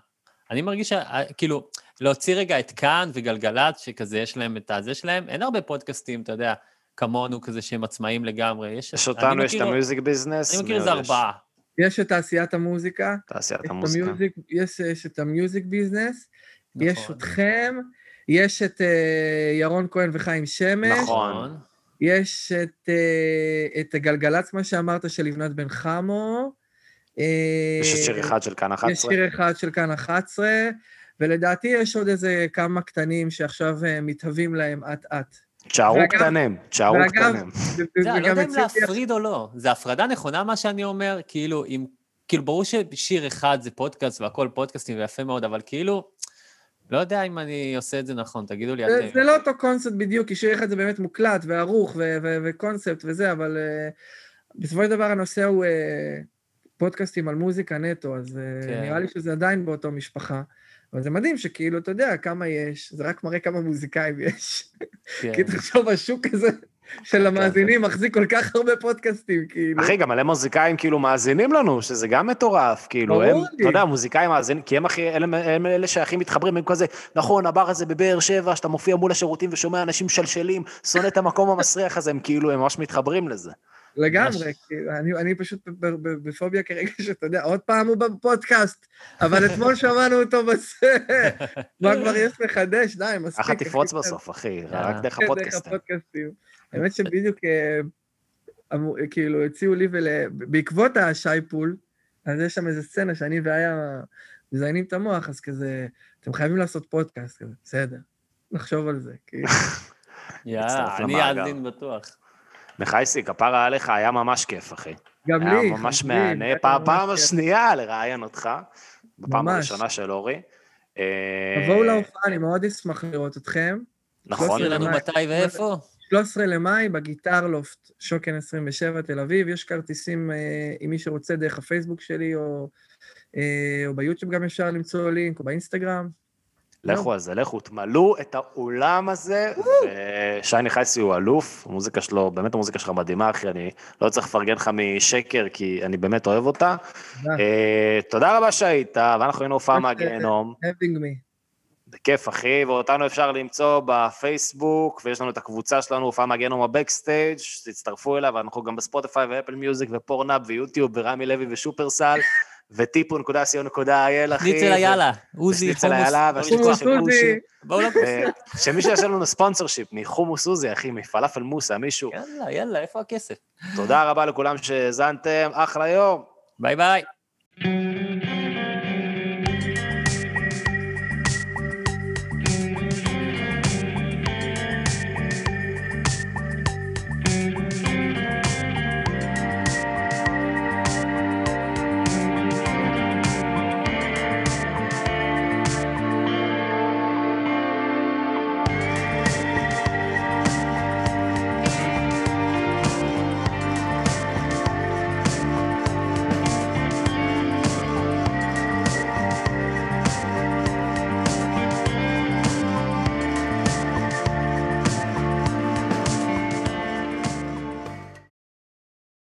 אני מרגיש, ש- כאילו, להוציא רגע את כאן וגלגלצ, שכזה יש להם את הזה שלהם, אין הרבה פודקאסטים, אתה יודע, כמונו כזה שהם עצמאיים לגמרי. יש יש אותנו, יש את המיוזיק ביזנס. אני מכיר איזה? ארבעה. יש את תעשיית המוזיקה, תעשיית יש המוזיקה. המיוזיק, יש, יש את המיוזיק ביזנס, יש נכון. אתכם, יש את אה, ירון כהן וחיים שמש, נכון. יש את, אה, את גלגלצ, מה שאמרת, של לבנת בן חמו. אה, יש את שיר אחד של כאן 11. יש שיר אחד של כאן 11, ולדעתי יש עוד איזה כמה קטנים שעכשיו מתהווים להם אט-אט. תשארו קטנים, תשארו קטנים. זה, אני לא יודע אם להפריד או לא. זה הפרדה נכונה, מה שאני אומר, כאילו, אם... כאילו, ברור ששיר אחד זה פודקאסט והכל פודקאסטים ויפה מאוד, אבל כאילו, לא יודע אם אני עושה את זה נכון, תגידו לי זה, אתם. זה לא אותו קונספט בדיוק, כי שיר אחד זה באמת מוקלט וערוך ו- ו- וקונספט וזה, אבל uh, בסופו של דבר הנושא הוא uh, פודקאסטים על מוזיקה נטו, אז uh, כן. נראה לי שזה עדיין באותו משפחה. אבל זה מדהים שכאילו, אתה יודע, כמה יש, זה רק מראה כמה מוזיקאים יש. כן. כי תחשוב, השוק הזה של המאזינים מחזיק כל כך הרבה פודקאסטים, כאילו. אחי, גם מלא מוזיקאים כאילו מאזינים לנו, שזה גם מטורף, כאילו, הם, לי. אתה יודע, מוזיקאים מאזינים, כי הם הכי, אלה, הם אלה שהכי מתחברים, הם כזה, נכון, הבר הזה בבאר שבע, שאתה מופיע מול השירותים ושומע אנשים משלשלים, שונא את המקום המסריח הזה, הם כאילו, הם ממש מתחברים לזה. לגמרי, כאילו, אני, אני פשוט ב- ב- בפוביה כרגע, שאתה יודע, עוד פעם הוא בפודקאסט, אבל אתמול שמענו אותו בזה. מה כבר יש לחדש? די, מספיק. ככה תפרוץ אחי, בסוף, אחי. רק דרך כן, הפודקאסטים. האמת שבדיוק, אה, כאילו, הציעו לי ול... בעקבות השי פול, אז יש שם איזה סצנה שאני ואיה מזיינים את המוח, אז כזה, אתם חייבים לעשות פודקאסט כזה, בסדר, נחשוב על זה. כאילו. יאללה, מצטרף אני. אאזין בטוח. מחייסי, כפרה עליך, היה ממש כיף, אחי. גם לי, היה ממש מהנה, היה פעם. השנייה לראיין אותך, בפעם ממש. הראשונה של אורי. אה, תבואו להופעה, אני מאוד אשמח לראות אתכם. נכון. תזכיר לנו. מתי ואיפה. 13 למאי בגיטר לופט, שוקן 27, תל אביב. יש כרטיסים, אה, אם מי שרוצה, דרך הפייסבוק שלי, או, אה, או ביוטיוב גם אפשר למצוא לינק, או באינסטגרם. לכו על זה, לכו, תמלאו את האולם הזה, ושי נחייסי הוא אלוף, המוזיקה שלו, באמת המוזיקה שלך מדהימה, אחי, אני לא צריך לפרגן לך משקר, כי אני באמת אוהב אותה. תודה. אה, רבה שהיית, ואנחנו היינו הופעה אה, מהגיהנום. בכיף, אחי, ואותנו אפשר למצוא בפייסבוק, ויש לנו את הקבוצה שלנו, הופעה מהגיהנום ה backstage, תצטרפו אליו, אנחנו גם בספוטיפיי ואפל מיוזיק ופורנהאב ויוטיוב ורמי לוי ושופרסל, וטיפו.co.il, אחי. שניצל היאללה, עוזי, חומוס. היאללה, לא והשניצל. של. עוזי. בואו לקוס. שמישהו יעשה לנו ספונסר-שיפ מחומוס עוזי, אחי, מפלאפל מוסה, מישהו. יאללה, יאללה, איפה הכסף? תודה רבה לכולם שהאזנתם, אחלה יום. ביי ביי.